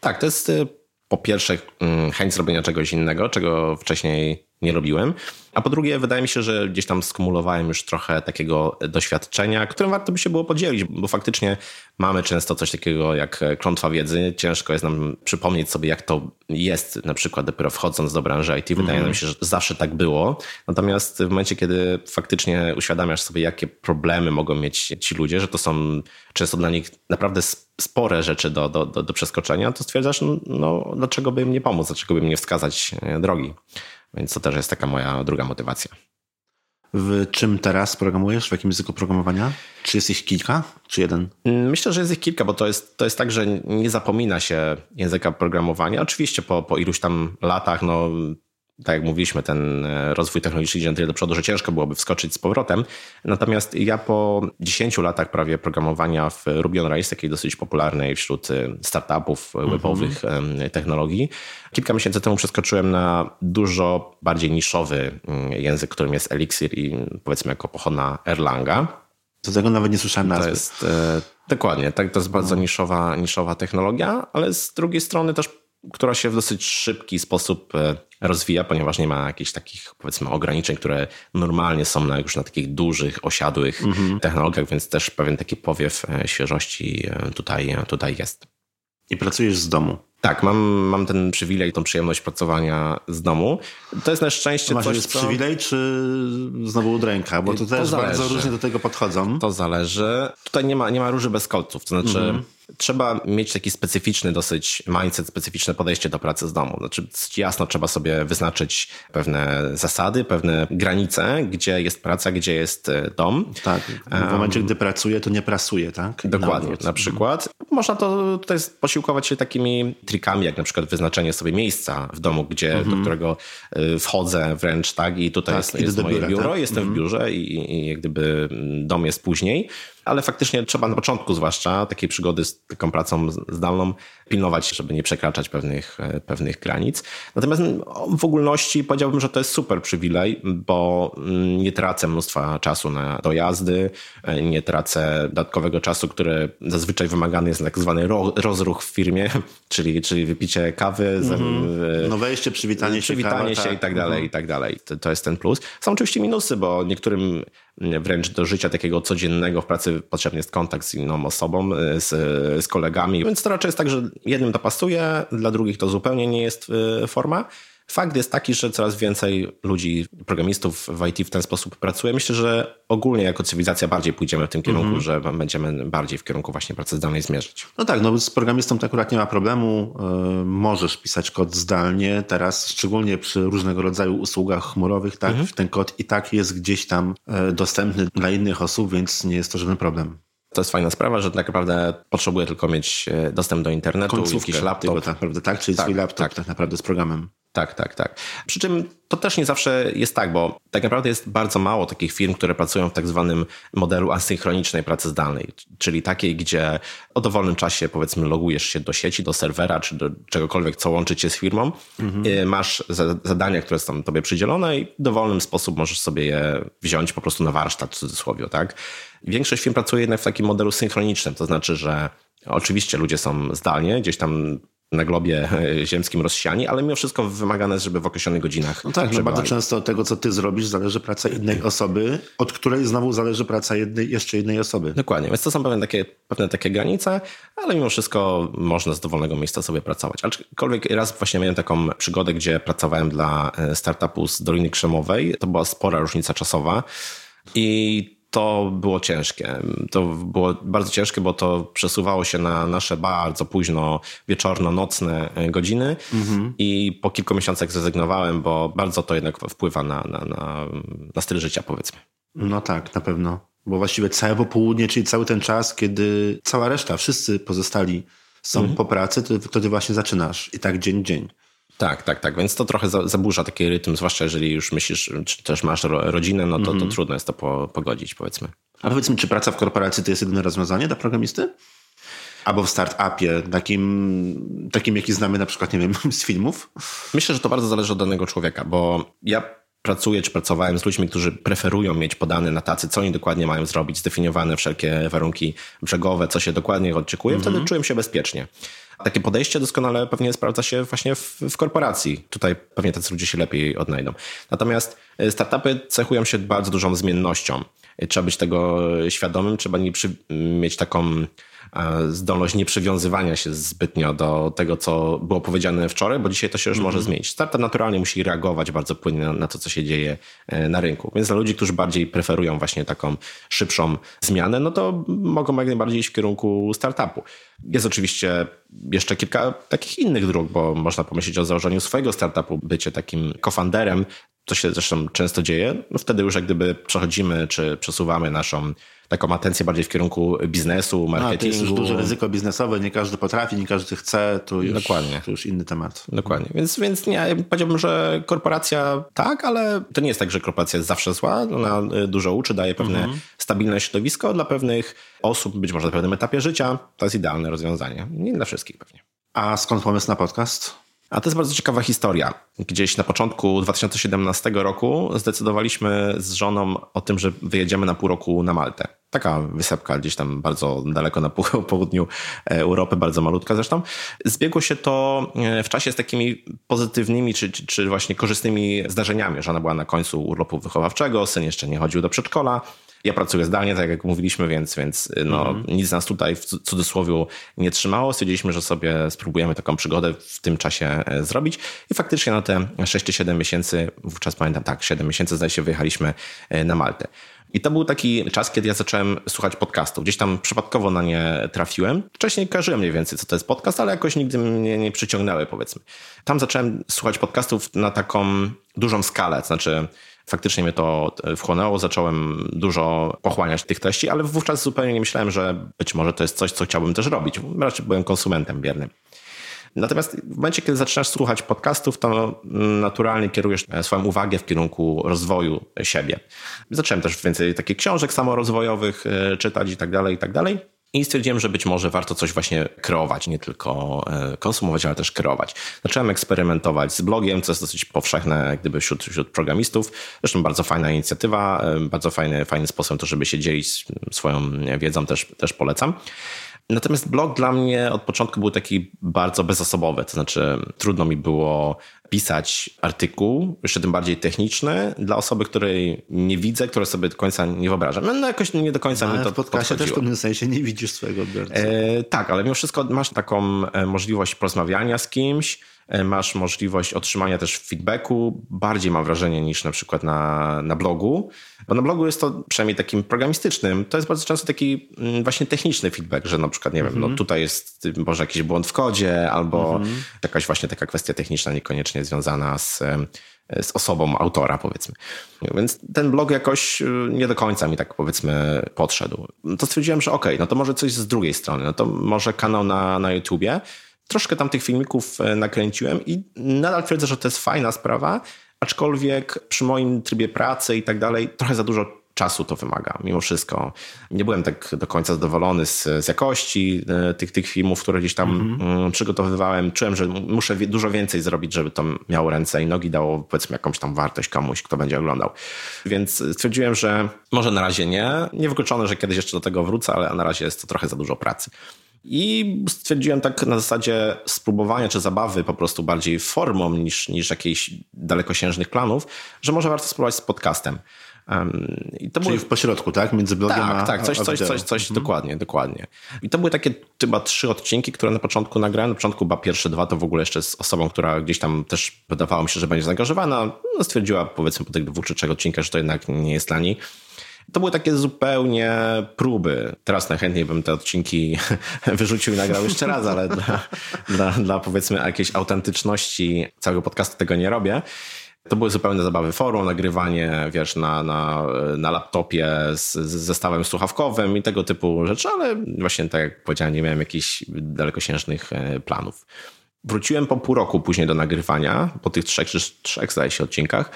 Tak, to jest y, po pierwsze mm, chęć zrobienia czegoś innego, czego wcześniej nie robiłem, a po drugie wydaje mi się, że gdzieś tam skumulowałem już trochę takiego doświadczenia, którym warto by się było podzielić, bo faktycznie mamy często coś takiego jak klątwa wiedzy. Ciężko jest nam przypomnieć sobie, jak to jest na przykład dopiero wchodząc do branży IT. Wydaje nam się, że zawsze tak było. Natomiast w momencie, kiedy faktycznie uświadamiasz sobie, jakie problemy mogą mieć ci ludzie, że to są często dla nich naprawdę spore rzeczy do, do, do, do przeskoczenia, to stwierdzasz, no, no dlaczego by im nie pomóc, dlaczego by im nie wskazać e, drogi. Więc to też jest taka moja druga motywacja. W czym teraz programujesz? W jakim języku programowania? Czy jest ich kilka? Czy jeden? Myślę, że jest ich kilka, bo to jest, to jest tak, że nie zapomina się języka programowania. Oczywiście po, po iluś tam latach, no tak jak mówiliśmy, ten e, rozwój technologiczny idzie na tyle do przodu, że ciężko byłoby wskoczyć z powrotem. Natomiast ja po 10 latach prawie programowania w Ruby on Rails, takiej dosyć popularnej wśród e, startupów webowych mhm. technologii, kilka miesięcy temu przeskoczyłem na dużo bardziej niszowy mm, język, którym jest Elixir i powiedzmy jako pochodna Erlanga. Do tego nawet nie słyszałem nazwy. To jest, e, dokładnie, tak, to jest bardzo no. niszowa, niszowa technologia, ale z drugiej strony też która się w dosyć szybki sposób e, rozwija, ponieważ nie ma jakichś takich, powiedzmy, ograniczeń, które normalnie są na, już na takich dużych, osiadłych mhm. technologiach, więc też pewien taki powiew e, świeżości e, tutaj, tutaj jest. I pracujesz z domu. Tak, mam, mam ten przywilej, tą przyjemność pracowania z domu. To jest na szczęście Masz coś, jest co... przywilej, czy znowu udręka? Bo to, to też zależy. bardzo różnie do tego podchodzą. To zależy. Tutaj nie ma, nie ma róży bez kolców. To znaczy, -hmm trzeba mieć taki specyficzny dosyć mindset, specyficzne podejście do pracy z domu. Znaczy jasno trzeba sobie wyznaczyć pewne zasady, pewne granice, gdzie jest praca, gdzie jest e, dom. Tak, w momencie, um, gdy pracuję, to nie prasuję, tak? Dokładnie, na, na przykład. Można to tutaj posiłkować się takimi trikami, jak na przykład wyznaczenie sobie miejsca w domu, gdzie, mm do mhm. którego e, wchodzę wręcz, tak? I tutaj tak, jest, jest moje biura, biuro, tak? jestem mm w mhm. biurze i, i jak gdyby dom jest później ale faktycznie trzeba na początku zwłaszcza takiej przygody z taką pracą zdalną pilnować, żeby nie przekraczać pewnych, e, pewnych granic. Natomiast w ogólności powiedziałbym, że to jest super przywilej, bo mm, nie tracę mnóstwa czasu na dojazdy, e, nie tracę dodatkowego czasu, który zazwyczaj wymagany jest na tak zwany rozruch w firmie, czyli, czyli wypicie kawy, mm -hmm. no wejście, przywitanie się, przywitanie kawa, się tak. i tak dalej, mm -hmm. i tak dalej. To, to jest ten plus. Są oczywiście minusy, bo niektórym wręcz do życia takiego codziennego w pracy potrzebny jest kontakt z inną osobą, z, z kolegami, więc to raczej jest tak, że jednym to pasuje, dla drugich to zupełnie nie jest y, forma. Fakt jest taki, że coraz więcej ludzi, programistów w IT w ten sposób pracuje. Myślę, że ogólnie jako cywilizacja bardziej pójdziemy w tym kierunku, mm -hmm. że będziemy bardziej w kierunku właśnie pracy zdalnej zmierzyć. No tak, no z programistą to akurat nie ma problemu. Yy, możesz pisać kod zdalnie. Teraz, szczególnie przy różnego rodzaju usługach chmurowych, tak, mm -hmm. ten kod i tak jest gdzieś tam yy, dostępny dla innych osób, więc nie jest to żaden problem. To jest fajna sprawa, że tak naprawdę potrzebuję tylko mieć e, dostęp do internetu, Końcówkę jakiś laptop. Tego, tak naprawdę, tak? Czyli tak, swój laptop tak. tak naprawdę z programem. Tak, tak, tak. Przy czym to też nie zawsze jest tak, bo tak naprawdę jest bardzo mało takich firm, które pracują w tak zwanym modelu asynchronicznej pracy zdalnej, czyli takiej, gdzie o dowolnym czasie powiedzmy logujesz się do sieci, do serwera, czy do czegokolwiek, co łączy cię z firmą, mhm. masz zadania, które są tobie przydzielone i w dowolny sposób możesz sobie je wziąć po prostu na warsztat w cudzysłowie, tak? Większość firm pracuje jednak w takim modelu synchronicznym, to znaczy, że Oczywiście ludzie są zdalnie, gdzieś tam na globie e, ziemskim rozsiani, ale mimo wszystko wymagane jest, żeby w określonych godzinach. No tak, no bardzo często od tego, co ty zrobisz, zależy praca innej osoby, od której znowu zależy praca jednej, jeszcze jednej osoby. Dokładnie, więc to są pewne takie, pewne takie granice, ale mimo wszystko można z dowolnego miejsca sobie pracować. Aczkolwiek raz właśnie miałem taką przygodę, gdzie pracowałem dla e, startupu z Doliny Krzemowej. To była spora różnica czasowa i to było ciężkie. To było bardzo ciężkie, bo to przesuwało się na nasze bardzo późno wieczorno-nocne e, godziny mhm. i po kilku miesiącach zrezygnowałem, bo bardzo to jednak wpływa na, na, na, na styl życia, powiedzmy. No tak, na pewno. Bo właściwie całe popołudnie, czyli cały ten czas, kiedy cała reszta, wszyscy pozostali są mhm. po pracy, to wtedy właśnie zaczynasz i tak dzień dzień. Tak, tak, tak. Więc to trochę zaburza taki rytm, zwłaszcza jeżeli już myślisz, czy też masz rodzinę, no to, to mhm. trudno jest to po, pogodzić, powiedzmy. A powiedz mi, czy praca w korporacji to jest jedyne rozwiązanie dla programisty? Albo w startupie, takim, takim jaki znamy na przykład, nie wiem, z filmów? Myślę, że to bardzo zależy od danego człowieka, bo ja pracuję czy pracowałem z ludźmi, którzy preferują mieć podane na tacy, co oni dokładnie mają zrobić, zdefiniowane wszelkie warunki brzegowe, co się dokładnie oczekuje, mm -hmm. wtedy czułem się bezpiecznie. Takie podejście doskonale pewnie sprawdza się właśnie w, w korporacji. Tutaj pewnie tacy ludzie się lepiej odnajdą. Natomiast e, startupy cechują się bardzo dużą zmiennością. E, trzeba być tego świadomym, trzeba nie przy, mieć taką zdolność nieprzywiązywania się zbytnio do tego, co było powiedziane wczoraj, bo dzisiaj to się już może zmienić. Startup naturalnie musi reagować bardzo płynnie na, na to, co się dzieje e, na rynku. Więc dla ludzi, którzy bardziej preferują właśnie taką szybszą zmianę, no to mogą jak najbardziej iść w kierunku startupu. Jest oczywiście jeszcze kilka takich innych dróg, bo można pomyśleć o założeniu swojego startupu, bycie takim cofounderem, co się zresztą często dzieje. No wtedy już jak gdyby przechodzimy czy przesuwamy naszą taką atencję bardziej w kierunku biznesu, marketingu. A, to jest już duże ryzyko biznesowe, nie każdy potrafi, nie każdy chce, to już, Dokładnie. To już inny temat. Dokładnie. Więc, więc nie, powiedziałbym, że korporacja tak, ale to nie jest tak, że korporacja jest zawsze zła. Ona y, dużo uczy, daje pewne mhm. stabilne środowisko dla pewnych osób, być może na pewnym etapie życia. To jest idealne rozwiązanie. Nie dla wszystkich pewnie. A skąd pomysł na podcast? A to jest bardzo ciekawa historia. Gdzieś na początku 2017 roku zdecydowaliśmy z żoną o tym, że wyjedziemy na pół roku na Maltę. Taka wysepka gdzieś tam bardzo daleko na południu e, Europy, bardzo malutka zresztą. Zbiegło się to e, w czasie z takimi pozytywnymi czy, czy właśnie korzystnymi zdarzeniami. Żona była na końcu urlopu wychowawczego, syn jeszcze nie chodził do przedszkola. Ja pracuję zdalnie, tak jak mówiliśmy, więc, więc no, mm -hmm. nic nas tutaj w cudzysłowie nie trzymało. Stwierdziliśmy, że sobie spróbujemy taką przygodę w tym czasie e, zrobić. I faktycznie na te 6-7 miesięcy, wówczas pamiętam, tak, 7 miesięcy zdaje się, wyjechaliśmy e, na Maltę. I to był taki czas, kiedy ja zacząłem słuchać podcastów. Gdzieś tam przypadkowo na nie trafiłem. Wcześniej kojarzyłem mniej więcej, co to jest podcast, ale jakoś nigdy mnie nie przyciągnęły, powiedzmy. Tam zacząłem słuchać podcastów na taką dużą skalę, to znaczy faktycznie mnie to wchłonęło, zacząłem dużo pochłaniać tych treści, ale wówczas zupełnie nie myślałem, że być może to jest coś, co chciałbym też robić. Raczej byłem konsumentem biernym. Natomiast w momencie, kiedy zaczynasz słuchać podcastów, to naturalnie kierujesz swoją uwagę w kierunku rozwoju siebie. Zacząłem też więcej takich książek samorozwojowych e, czytać i tak dalej, i tak dalej. I stwierdziłem, że być może warto coś właśnie kreować, nie tylko e, konsumować, ale też kreować. Zacząłem eksperymentować z blogiem, co jest dosyć powszechne gdyby wśród, wśród programistów. Zresztą bardzo fajna inicjatywa, e, bardzo fajny, fajny sposób to, żeby się dzielić swoją wiedzą, też, też polecam. Natomiast blog dla mnie od początku był taki bardzo bezosobowy, to znaczy trudno mi było pisać artykuł, jeszcze tym bardziej techniczny, dla osoby, której nie widzę, której sobie do końca nie wyobrażam. No, no jakoś nie do końca ale mi to w podcastie też w pewnym sensie nie widzisz swojego odbiorcy. E, tak, ale mimo wszystko masz taką e, możliwość porozmawiania z kimś, masz możliwość otrzymania też feedbacku, bardziej mam wrażenie niż na przykład na, na blogu, bo na blogu jest to przynajmniej takim programistycznym, to jest bardzo często taki mm, właśnie techniczny feedback, że na przykład, nie wiem, no mhm. tutaj jest może jakiś błąd w kodzie, albo mm jakaś właśnie taka kwestia techniczna niekoniecznie związana z, e, z osobą autora, powiedzmy. Więc ten blog jakoś e, nie do końca mi tak powiedzmy podszedł. To stwierdziłem, że okej, okay, no to może coś z drugiej strony, no to może kanał na, na YouTubie, Troszkę tam tych filmików e, nakręciłem i nadal twierdzę, że to jest fajna sprawa, aczkolwiek przy moim trybie pracy i tak dalej trochę za dużo czasu to wymaga, mimo wszystko. Nie byłem tak do końca zadowolony z, z jakości e, tych, tych filmów, które gdzieś tam mm-hmm. przygotowywałem. Czułem, że muszę dużo więcej zrobić, żeby to miało ręce i nogi, dało powiedzmy jakąś tam wartość komuś, kto będzie oglądał. Więc stwierdziłem, że może na razie nie. Niewykluczone, że kiedyś jeszcze do tego wrócę, ale na razie jest to trochę za dużo pracy. I stwierdziłem tak na zasadzie spróbowania czy zabawy po prostu bardziej formą niż, niż jakichś dalekosiężnych planów, że może warto spróbować z podcastem. I to Czyli były... w pośrodku, tak? Między blogiem tak, a Tak, coś, a coś, coś, coś mhm. dokładnie, dokładnie. I to były takie chyba trzy odcinki, które na początku nagrałem. Na początku chyba pierwsze dwa to w ogóle jeszcze z osobą, która gdzieś tam też wydawało mi się, że będzie zaangażowana. No, stwierdziła powiedzmy po tych dwóch czy trzech odcinkach, że to jednak nie jest dla niej. To były takie zupełnie próby. Teraz najchętniej bym te odcinki wyrzucił i nagrał jeszcze raz, ale dla, dla, dla powiedzmy jakiejś autentyczności całego podcastu tego nie robię. To były zupełne zabawy forum, nagrywanie, wiesz, na, na, na laptopie z, z zestawem słuchawkowym i tego typu rzeczy, ale właśnie tak jak powiedziałem, nie miałem jakichś dalekosiężnych e, planów. Wróciłem po pół roku później do nagrywania, po tych trzech trzech, zdaje się, odcinkach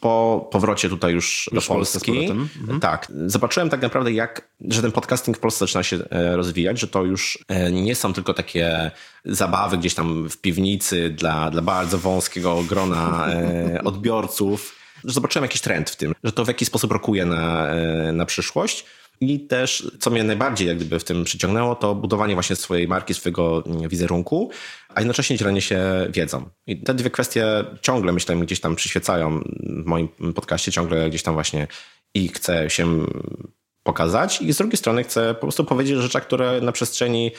po powrocie tutaj już, już do Polski, mhm. tak, zobaczyłem tak naprawdę, jak, że ten podcasting w Polsce zaczyna się e, rozwijać, że to już e, nie są tylko takie zabawy gdzieś tam w piwnicy dla, dla bardzo wąskiego grona e, odbiorców. Że zobaczyłem jakiś trend w tym, że to w jakiś sposób rokuje na, na przyszłość. I też, co mnie najbardziej jak gdyby w tym przyciągnęło, to budowanie właśnie swojej marki, swojego wizerunku, a jednocześnie dzielenie się wiedzą. I te dwie kwestie ciągle, myślę, mi gdzieś tam przyświecają w moim podcaście, ciągle gdzieś tam właśnie i chcę się pokazać i z drugiej strony chcę po prostu powiedzieć o rzeczach, które na przestrzeni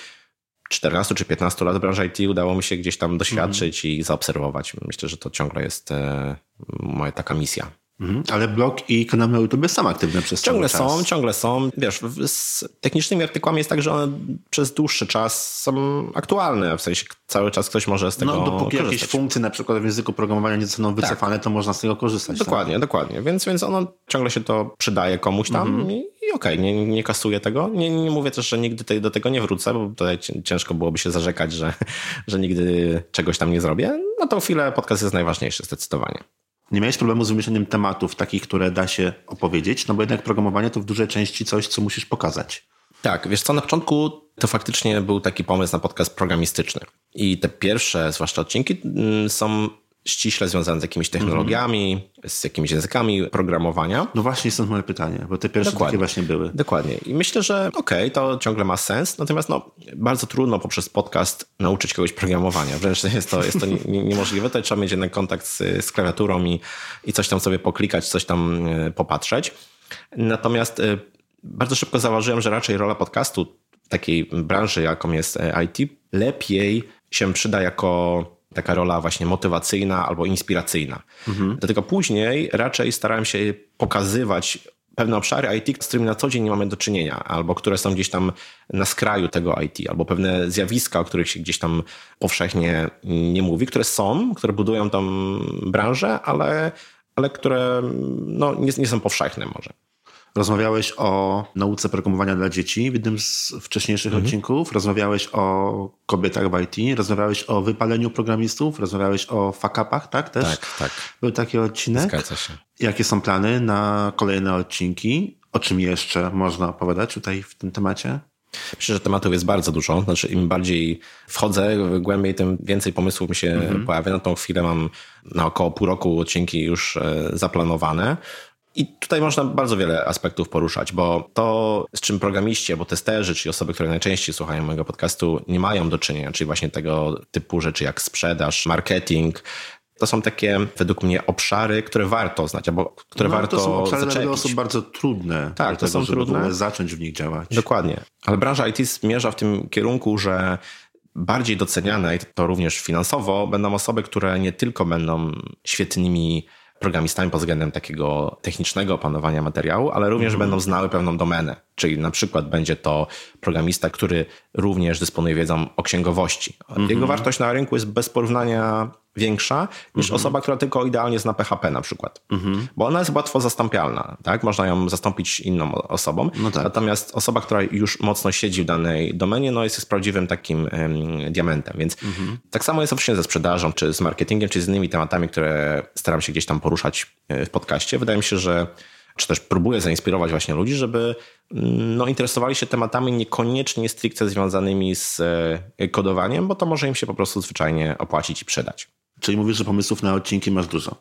14 czy 15 lat branży IT udało mi się gdzieś tam doświadczyć mm. i zaobserwować. Myślę, że to ciągle jest e, moja taka misja. Mhm, ale blog i kanał na YouTube są aktywne przez ciągle cały czas. są, ciągle są. Wiesz, z technicznymi artykułami jest tak, że one przez dłuższy czas są aktualne, w sensie cały czas ktoś może z tego No dopóki korzystać. jakieś funkcje na przykład w języku programowania nie zostaną wycofane, tak. to można z tego korzystać. Dokładnie, tak? dokładnie. Więc, więc ono ciągle się to przydaje komuś tam mhm. i i okej, okay, nie, nie kasuję tego. Nie, nie mówię też, że nigdy do tego nie wrócę, bo tutaj ciężko byłoby się zarzekać, że, że nigdy czegoś tam nie zrobię. Na tą chwilę podcast jest najważniejszy zdecydowanie. Nie miałeś problemu z wymyśleniem tematów takich, które da się opowiedzieć, no bo jednak programowanie to w dużej części coś, co musisz pokazać. Tak, wiesz co, na początku to faktycznie był taki pomysł na podcast programistyczny. I te pierwsze, zwłaszcza odcinki, mm, są ściśle związane z jakimiś technologiami, mm -hmm. z jakimiś językami programowania. No właśnie stąd moje pytanie, bo te pierwsze Dokładnie. takie właśnie były. Dokładnie. I myślę, że okej, okay, to ciągle ma sens, natomiast no, bardzo trudno poprzez podcast nauczyć kogoś programowania. Wręcz jest to, jest to niemożliwe. Tutaj trzeba mieć jednak kontakt z, z klawiaturą i, i coś tam sobie poklikać, coś tam e, popatrzeć. Natomiast e, bardzo szybko zauważyłem, że raczej rola podcastu w takiej branży, jaką jest e, IT, lepiej się przyda jako taka rola właśnie motywacyjna albo inspiracyjna. Mhm. Dlatego później raczej starałem się pokazywać pewne obszary IT, z którymi na co dzień nie mamy do czynienia, albo które są gdzieś tam na skraju tego IT, albo pewne zjawiska, o których się gdzieś tam powszechnie nie mówi, które są, które budują tą branżę, ale, ale które no, nie, nie są powszechne może. Rozmawiałeś o nauce programowania dla dzieci w jednym z wcześniejszych mhm. odcinków. Rozmawiałeś o kobietach w IT. Rozmawiałeś o wypaleniu programistów. Rozmawiałeś o fuck-upach, tak? Też? Tak, tak. Był taki odcinek. Zgadza się. Jakie są plany na kolejne odcinki? O czym jeszcze można opowiadać tutaj w tym temacie? Myślę, że tematów jest bardzo dużo. Znaczy, im bardziej wchodzę głębiej, tym więcej pomysłów mi się mhm. pojawia. Na tą chwilę mam na około pół roku odcinki już e, zaplanowane. I tutaj można bardzo wiele aspektów poruszać, bo to, z czym programiści albo testerzy, czyli osoby, które najczęściej słuchają mojego podcastu, nie mają do czynienia, czyli właśnie tego typu rzeczy jak sprzedaż, marketing, to są takie, według mnie, obszary, które warto znać, albo które no, warto To są obszary zaczepić. dla osób bardzo trudne. Tak, to tego, są trudne. zacząć w nich działać. Dokładnie. Ale branża IT zmierza w tym kierunku, że bardziej doceniane, i to również finansowo, będą osoby, które nie tylko będą świetnymi programistami pod względem takiego technicznego opanowania materiału, ale również mm. będą znały pewną domenę. Czyli na przykład będzie to programista, który również dysponuje wiedzą o księgowości. Mm -hmm. Jego wartość na rynku jest bez porównania większa niż mm -hmm. osoba, która tylko idealnie zna PHP na przykład. Mm -hmm. Bo ona jest łatwo zastąpialna, tak? Można ją zastąpić inną osobą. No tak. Natomiast osoba, która już mocno siedzi w danej domenie, no jest, jest prawdziwym takim um, diamentem. Więc -hmm. tak samo jest oczywiście ze sprzedażą, czy z marketingiem, czy z innymi tematami, które staram się gdzieś tam poruszać e, w podcaście. Wydaje mi się, że czy też próbuję zainspirować właśnie ludzi, żeby no, interesowali się tematami niekoniecznie stricte związanymi z e, kodowaniem, bo to może im się po prostu zwyczajnie opłacić i przydać. Czyli mówisz, że pomysłów na odcinki masz dużo.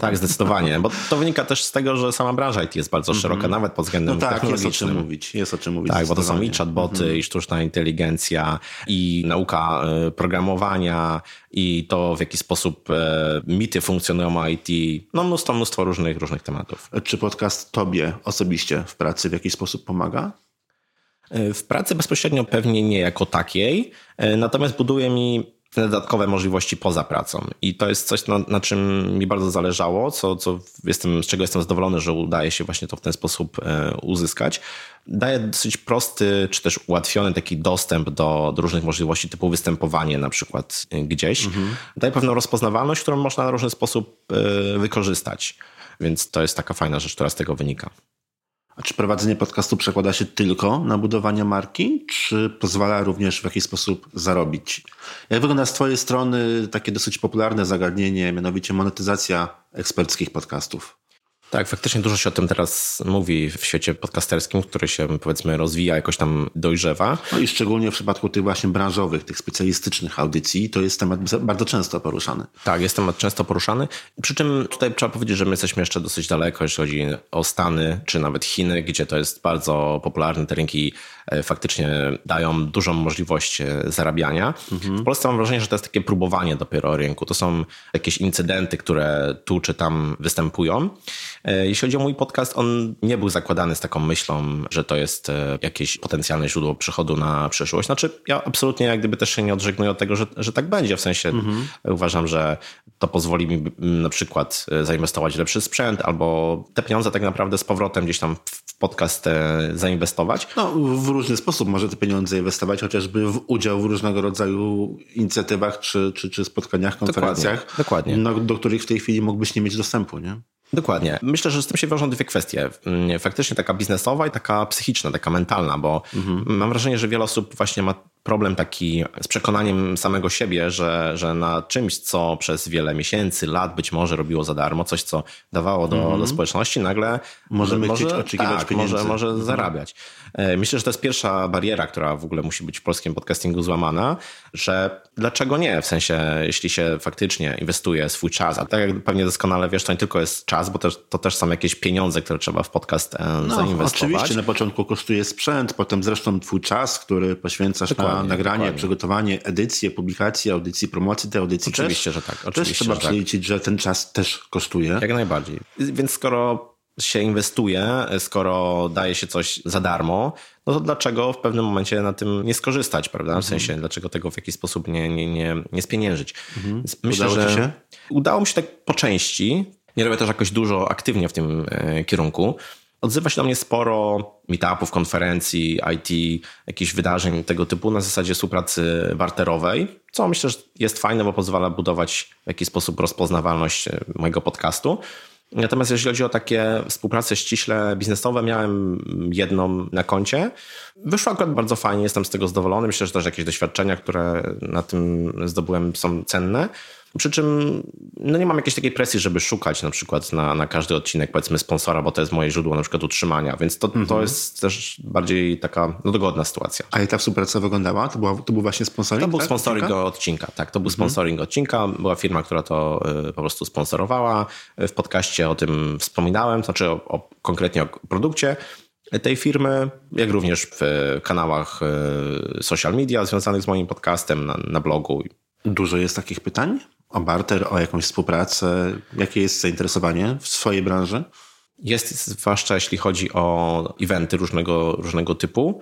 Tak, zdecydowanie, bo to wynika też z tego, że sama branża IT jest bardzo szeroka, mm -hmm. nawet pod względem no tak, technologicznym. Jest o czym mówić, jest o czym mówić. Tak, bo to są i chatboty, mm -hmm. i sztuczna inteligencja, i nauka e, programowania, i to w jaki sposób e, mity funkcjonują IT. No mnóstwo, mnóstwo różnych, różnych tematów. Czy podcast tobie osobiście w pracy w jakiś sposób pomaga? E, w pracy bezpośrednio pewnie nie jako takiej, natomiast buduje mi dodatkowe możliwości poza pracą. I to jest coś, na, na, czym mi bardzo zależało, co, co jestem, z czego jestem zadowolony, że udaje się właśnie to w ten sposób e, uzyskać. Daje dosyć prosty, czy też ułatwiony taki dostęp do, do różnych możliwości, typu występowanie na przykład e, gdzieś. Mhm. Daje pewną rozpoznawalność, którą można na różny sposób e, wykorzystać. Więc to jest taka fajna rzecz, która z tego wynika. Czy prowadzenie podcastu przekłada się tylko na budowanie marki, czy pozwala również w jakiś sposób zarobić? Jak wygląda z Twojej strony takie dosyć popularne zagadnienie, mianowicie monetyzacja eksperckich podcastów? Tak, faktycznie dużo się o tym teraz mówi w świecie podcasterskim, który się powiedzmy rozwija, jakoś tam dojrzewa. No i szczególnie w przypadku tych właśnie branżowych, tych specjalistycznych audycji, to jest temat bardzo często poruszany. Tak, jest temat często poruszany. Przy czym tutaj trzeba powiedzieć, że my jesteśmy jeszcze dosyć daleko, jeśli chodzi o Stany, czy nawet Chiny, gdzie to jest bardzo popularne. Te rynki e, faktycznie dają dużą możliwość e, zarabiania. Mhm. W Polsce mam wrażenie, że to jest takie próbowanie dopiero rynku. To są jakieś incydenty, które tu czy tam występują. E, jeśli chodzi o mój podcast, on nie był zakładany z taką myślą, że to jest e, jakieś potencjalne źródło przychodu na przyszłość. Znaczy, ja absolutnie jak gdyby też się nie odżegnuję od tego, że, że tak będzie. W sensie mhm. uważam, że to pozwoli mi na przykład e, zainwestować w lepszy sprzęt albo te pieniądze tak naprawdę z powrotem gdzieś tam w podcast zainwestować. No, w różny sposób może te pieniądze inwestować, chociażby w udział w różnego rodzaju inicjatywach czy, czy, czy spotkaniach, konferencjach, dokładnie, dokładnie. No, do których w tej chwili mógłbyś nie mieć dostępu, nie? Dokładnie. Myślę, że z tym się wiążą dwie kwestie. Mm, Faktycznie taka biznesowa i taka psychiczna, taka mentalna, bo mam wrażenie, że wiele osób właśnie ma problem taki z przekonaniem samego siebie, że, że na czymś, co przez wiele miesięcy, lat być może robiło za darmo, coś, co dawało do, do społeczności, nagle Możemy może, chcieć oczekiwać tak, pieniędzy. może, może zarabiać. E, Myślę, że to jest pierwsza bariera, która w ogóle musi być w polskim podcastingu złamana, że dlaczego nie? W sensie, jeśli się faktycznie inwestuje swój czas, a tak jak pewnie doskonale wiesz, to nie tylko jest czas, bo też, to też są jakieś pieniądze, które trzeba w podcast e, No, zainwestować. oczywiście na początku kosztuje sprzęt, potem zresztą twój czas, który poświęcasz na nagranie, dokładnie. przygotowanie, edycję, publikację, audycji, promocję tej audycji. Oczywiście, też, że tak, Też oczywiście, trzeba że tak. przeliczyć, że ten czas też kosztuje. Jak najbardziej. Więc skoro się inwestuje, skoro daje się coś za darmo, no to dlaczego w pewnym momencie na tym nie skorzystać, prawda? Mhm. W sensie, dlaczego tego w jakiś sposób nie, nie, nie, nie spieniężyć? Więc Myślę, Mhm. Udało że się? udało mi się tak po części. Nie robię też jakoś dużo aktywnie w tym e, kierunku. Odzywa się do mnie sporo meetupów, konferencji, IT, jakichś wydarzeń tego typu na zasadzie współpracy barterowej, co myślę, że jest fajne, bo pozwala budować w jakiś sposób rozpoznawalność e, mojego podcastu. Natomiast jeśli chodzi o takie współprace ściśle biznesowe, miałem jedną na koncie. Wyszło akurat bardzo fajnie, jestem z tego zadowolony. Myślę, że też jakieś doświadczenia, które na tym zdobyłem są cenne. Przy czym no nie mam jakiejś takiej presji, żeby szukać na przykład na, na każdy odcinek powiedzmy sponsora, bo to jest moje źródło na przykład utrzymania, więc to, Mhm. to jest też bardziej taka no, dogodna sytuacja. A jak ta współpraca wyglądała? To, była, to był właśnie sponsoring? To był tak? sponsoring Odcinka? odcinka, tak. To był sponsoring odcinka. Była firma, która to y, po prostu sponsorowała. W podcaście o tym wspominałem, to znaczy o, o, konkretnie o produkcie tej firmy, jak również w kanałach y, social media związanych z moim podcastem na, na blogu. Dużo jest takich pytań o barter, o jakąś współpracę. Jakie jest zainteresowanie w swojej branży? Jest zwłaszcza jeśli chodzi o eventy różnego, różnego typu.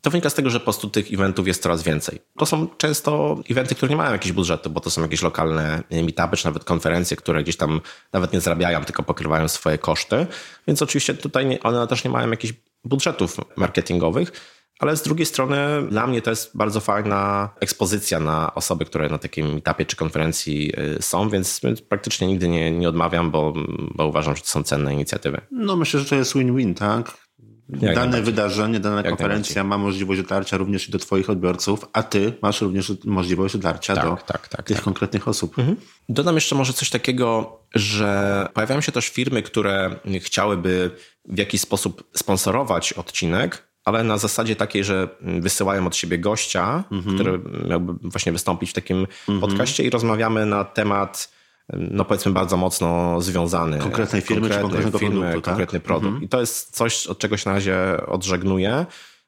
To wynika z tego, że po prostu tych eventów jest coraz więcej. To są często eventy, które nie mają jakichś budżetu, bo to są jakieś lokalne meetupy, czy nawet konferencje, które gdzieś tam nawet nie zarabiają, tylko pokrywają swoje koszty. Więc oczywiście tutaj one też nie mają jakichś budżetów marketingowych. Ale z drugiej strony dla mnie to jest bardzo fajna ekspozycja na osoby, które na takim meetupie czy konferencji y, są, więc praktycznie nigdy nie, nie odmawiam, bo, bo uważam, że to są cenne inicjatywy. No myślę, że to jest win-win, tak? Dane najbardziej. wydarzenie, dana Jak konferencja ma możliwość dotarcia również i do twoich odbiorców, a ty masz również możliwość dotarcia Tak, do tak, tak, tych tak. konkretnych osób. Dodam jeszcze może coś takiego, że pojawiają się też firmy, które chciałyby w jakiś sposób sponsorować odcinek, ale na zasadzie takiej, że wysyłają od siebie gościa, który miałby właśnie wystąpić w takim podcaście i rozmawiamy na temat, no powiedzmy bardzo mocno związany. Konkretnej firmy czy konkretnego firmy, produktu, tak? konkretny produkt. I to jest coś, od czego się na razie odżegnuję.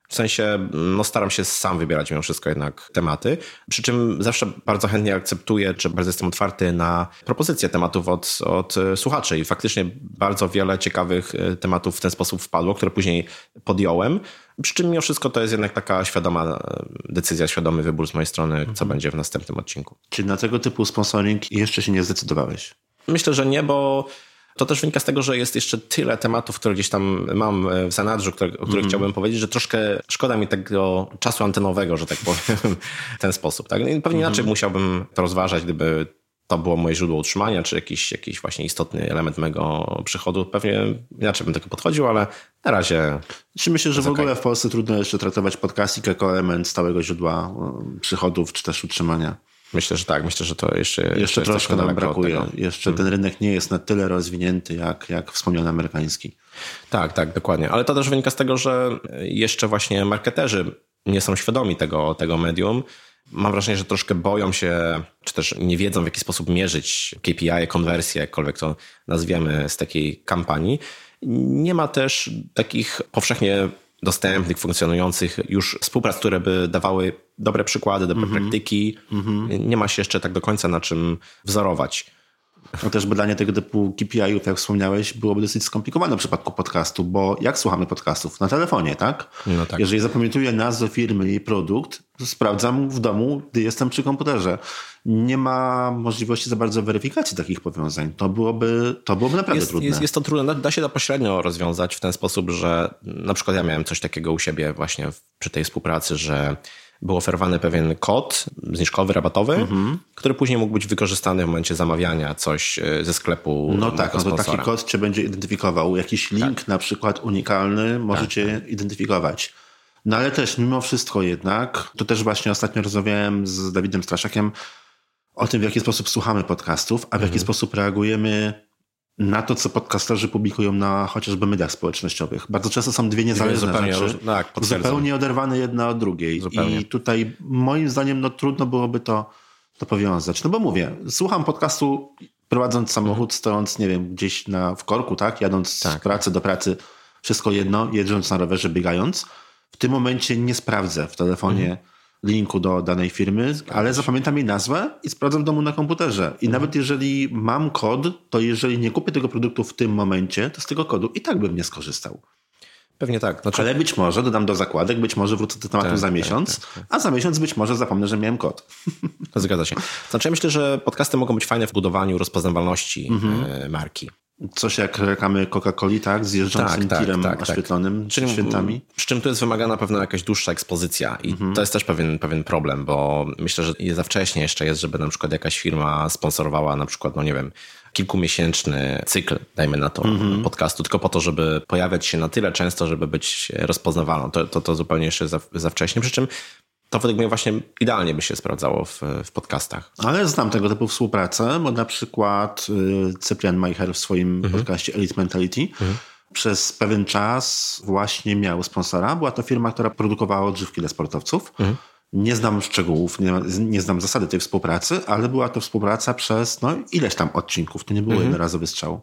W sensie, no staram się sam wybierać mimo wszystko jednak tematy. Przy czym zawsze bardzo chętnie akceptuję, czy bardzo jestem otwarty na propozycje tematów od, od słuchaczy. I faktycznie bardzo wiele ciekawych e, tematów w ten sposób wpadło, które później podjąłem. Przy czym mimo wszystko to jest jednak taka świadoma e, decyzja, świadomy wybór z mojej strony, co będzie w następnym odcinku. Czy na tego typu sponsoring jeszcze się nie zdecydowałeś? Myślę, że nie, bo to też wynika z tego, że jest jeszcze tyle tematów, które gdzieś tam mam w zanadrzu, które, o których chciałbym powiedzieć, że troszkę szkoda mi tego czasu antenowego, że tak powiem, w ten sposób. Tak? I Pewnie inaczej musiałbym to rozważać, gdyby to było moje źródło utrzymania, czy jakiś, jakiś właśnie istotny element mego przychodu. Pewnie inaczej bym tego podchodził, ale na razie Czy myślę, że w ogóle w Polsce trudno jeszcze traktować podcasting jako element stałego źródła e, przychodów czy też utrzymania? myślę, że tak. Myślę, że to jeszcze, jeszcze, Jeszcze troszkę nam brakuje. tego. Hmm. Jeszcze ten rynek nie jest na tyle rozwinięty jak, jak wspomniany amerykański. Tak, tak, dokładnie. Ale to też wynika z tego, że jeszcze właśnie marketerzy nie są świadomi tego, tego medium. Mam wrażenie, że troszkę boją się, czy też nie wiedzą, w jaki sposób mierzyć KPI, konwersję, jakkolwiek to nazwiemy z takiej kampanii. Nie ma też takich powszechnie dostępnych, funkcjonujących już współprac, które by dawały dobre przykłady, dobre praktyki. Nie ma się jeszcze tak do końca na czym wzorować. No też badanie tego typu KPI-ów, jak wspomniałeś, byłoby dosyć skomplikowane w przypadku podcastu, bo jak słuchamy podcastów? Na telefonie, tak? No tak. Jeżeli zapamiętuję nazwę firmy i produkt, sprawdzam w domu, gdy jestem przy komputerze. Nie ma możliwości za bardzo weryfikacji takich powiązań. To byłoby, to byłoby naprawdę Jest, trudne. jest, jest to trudne. Da- się to pośrednio rozwiązać w ten sposób, że na przykład ja miałem coś takiego u siebie właśnie przy tej współpracy, że był oferowany pewien kod zniżkowy, rabatowy, Mhm. który później mógł być wykorzystany w momencie zamawiania coś e, ze sklepu. No tak, no to taki kod cię będzie identyfikował. Jakiś link Tak. na przykład unikalny możecie identyfikować. No ale też mimo wszystko jednak, to też właśnie ostatnio rozmawiałem z Dawidem Straszakiem o tym, w jaki sposób słuchamy podcastów, a w Mhm. jaki sposób reagujemy na to, co podcasterzy publikują na chociażby mediach społecznościowych. Bardzo często są dwie niezależne zupełnie rzeczy, tak, zupełnie oderwane jedna od drugiej. Zupełnie. I tutaj moim zdaniem no, trudno byłoby to, to powiązać. No bo mówię, słucham podcastu prowadząc samochód, stojąc, nie wiem, gdzieś na, w korku, tak? Jadąc z Tak. pracy do pracy, wszystko jedno, jeżdżąc na rowerze, biegając. W tym momencie nie sprawdzę w telefonie linku do danej firmy, ale zapamiętam jej nazwę i sprawdzam w domu na komputerze. I nawet jeżeli mam kod, to jeżeli nie kupię tego produktu w tym momencie, to z tego kodu i tak bym nie skorzystał. Pewnie tak. Znaczy, Ale być może dodam do zakładek, być może wrócę do tematu Tak, za tak, miesiąc, a za miesiąc być może zapomnę, że miałem kod. Zgadza się. Znaczy, ja myślę, że podcasty mogą być fajne w budowaniu rozpoznawalności Mhm. e, marki. Coś jak reklamy Coca-Coli, tak? Z jeżdżącym Tak, tak, tirem tak, tak. oświetlonym Czyli- świętami. Przy czym tu jest wymagana pewna jakaś dłuższa ekspozycja i Mhm. to jest też pewien, pewien problem, bo myślę, że za wcześnie jeszcze jest, żeby na przykład jakaś firma sponsorowała na przykład, no nie wiem, kilkumiesięczny cykl, dajmy na to, Mhm. podcastu, tylko po to, żeby pojawiać się na tyle często, żeby być rozpoznawalną. To, to, to zupełnie jeszcze za, za wcześnie, przy czym to według mnie właśnie idealnie by się sprawdzało w, w podcastach. Ale znam tego typu współpracę, bo na przykład y, Cyprian Majcher w swoim Mhm. podcaście Elite Mentality przez pewien czas właśnie miał sponsora. Była to firma, która produkowała odżywki dla sportowców. Mhm. Nie znam szczegółów, nie, nie znam zasady tej współpracy, ale była to współpraca przez no, ileś tam odcinków. To nie Mhm. było jednorazowy strzał.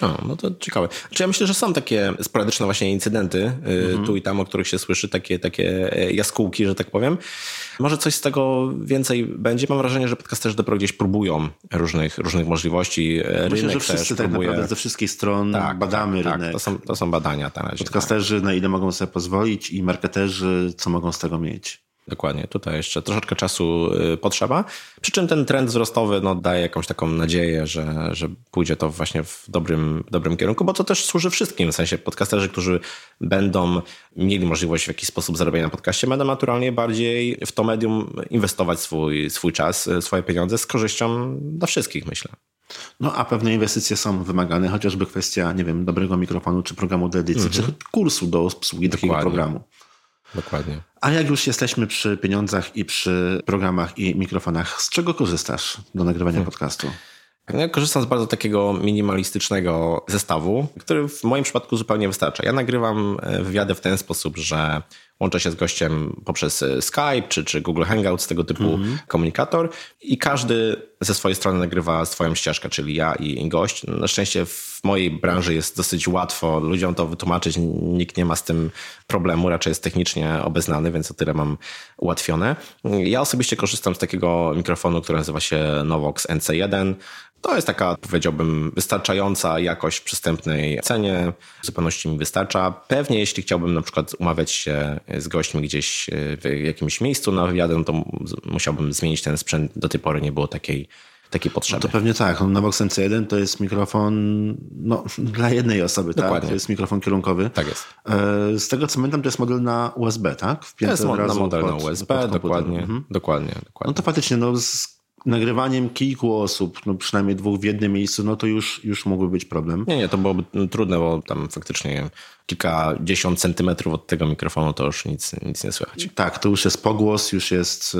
O, no to ciekawe. Czy ja myślę, że są takie sporadyczne właśnie incydenty y, tu i tam, o których się słyszy, takie, takie e, jaskółki, że tak powiem. Może coś z tego więcej będzie. Mam wrażenie, że podcasterzy dopiero gdzieś próbują różnych, różnych możliwości. E, Myślę, Rynek że wszyscy tak próbuje. naprawdę ze wszystkich stron Tak, badamy tak, rynek. Tak, to, są, to są badania na razie. Tak, Podcasterzy na ile mogą sobie pozwolić i marketerzy co mogą z tego mieć. Dokładnie. Tutaj jeszcze troszeczkę czasu y, potrzeba. Przy czym ten trend wzrostowy no, daje jakąś taką nadzieję, że, że pójdzie to właśnie w dobrym, dobrym kierunku, bo to też służy wszystkim. W sensie podcasterzy, którzy będą mieli możliwość w jakiś sposób zarabiania na podcaście, będą naturalnie bardziej w to medium inwestować swój, swój czas, y, swoje pieniądze z korzyścią dla wszystkich, myślę. No a pewne inwestycje są wymagane, chociażby kwestia, nie wiem, dobrego mikrofonu, czy programu do edycji, czy kursu do obsługi takiego Mhm. Dokładnie. programu. Dokładnie. A jak już jesteśmy przy pieniądzach i przy programach i mikrofonach, z czego korzystasz do nagrywania Hmm. podcastu? Ja korzystam z bardzo takiego minimalistycznego zestawu, który w moim przypadku zupełnie wystarcza. Ja nagrywam e, wywiady w ten sposób, że łączę się z gościem poprzez e, Skype czy, czy Google Hangouts, tego typu komunikator i każdy ze swojej strony nagrywa swoją ścieżkę, czyli ja i, i gość. Na szczęście w mojej branży jest dosyć łatwo ludziom to wytłumaczyć. Nikt nie ma z tym problemu, raczej jest technicznie obeznany, więc o tyle mam ułatwione. Ja osobiście korzystam z takiego mikrofonu, który nazywa się Novox NC1. To jest taka, powiedziałbym, wystarczająca jakość w przystępnej cenie. W zupełności mi wystarcza. Pewnie jeśli chciałbym na przykład umawiać się z gośćmi gdzieś w jakimś miejscu na wywiadę, no to musiałbym zmienić ten sprzęt. Do tej pory nie było takiej, takiej potrzeby. To pewnie tak. No, Novox NC1 to jest mikrofon no, dla jednej osoby, tak? Dokładnie. To jest mikrofon kierunkowy. Tak jest. E, Z tego co pamiętam, to jest model na USB, tak? To Wpięty jest na razu model na pod- USB, pod komputer. dokładnie, Mhm. dokładnie, dokładnie. No to faktycznie, no z nagrywaniem kilku osób, no przynajmniej dwóch w jednym miejscu, no to już, już mógłby być problem. Nie, nie, to byłoby trudne, bo tam faktycznie kilkadziesiąt centymetrów od tego mikrofonu to już nic, nic nie słychać. Tak, to już jest pogłos, już jest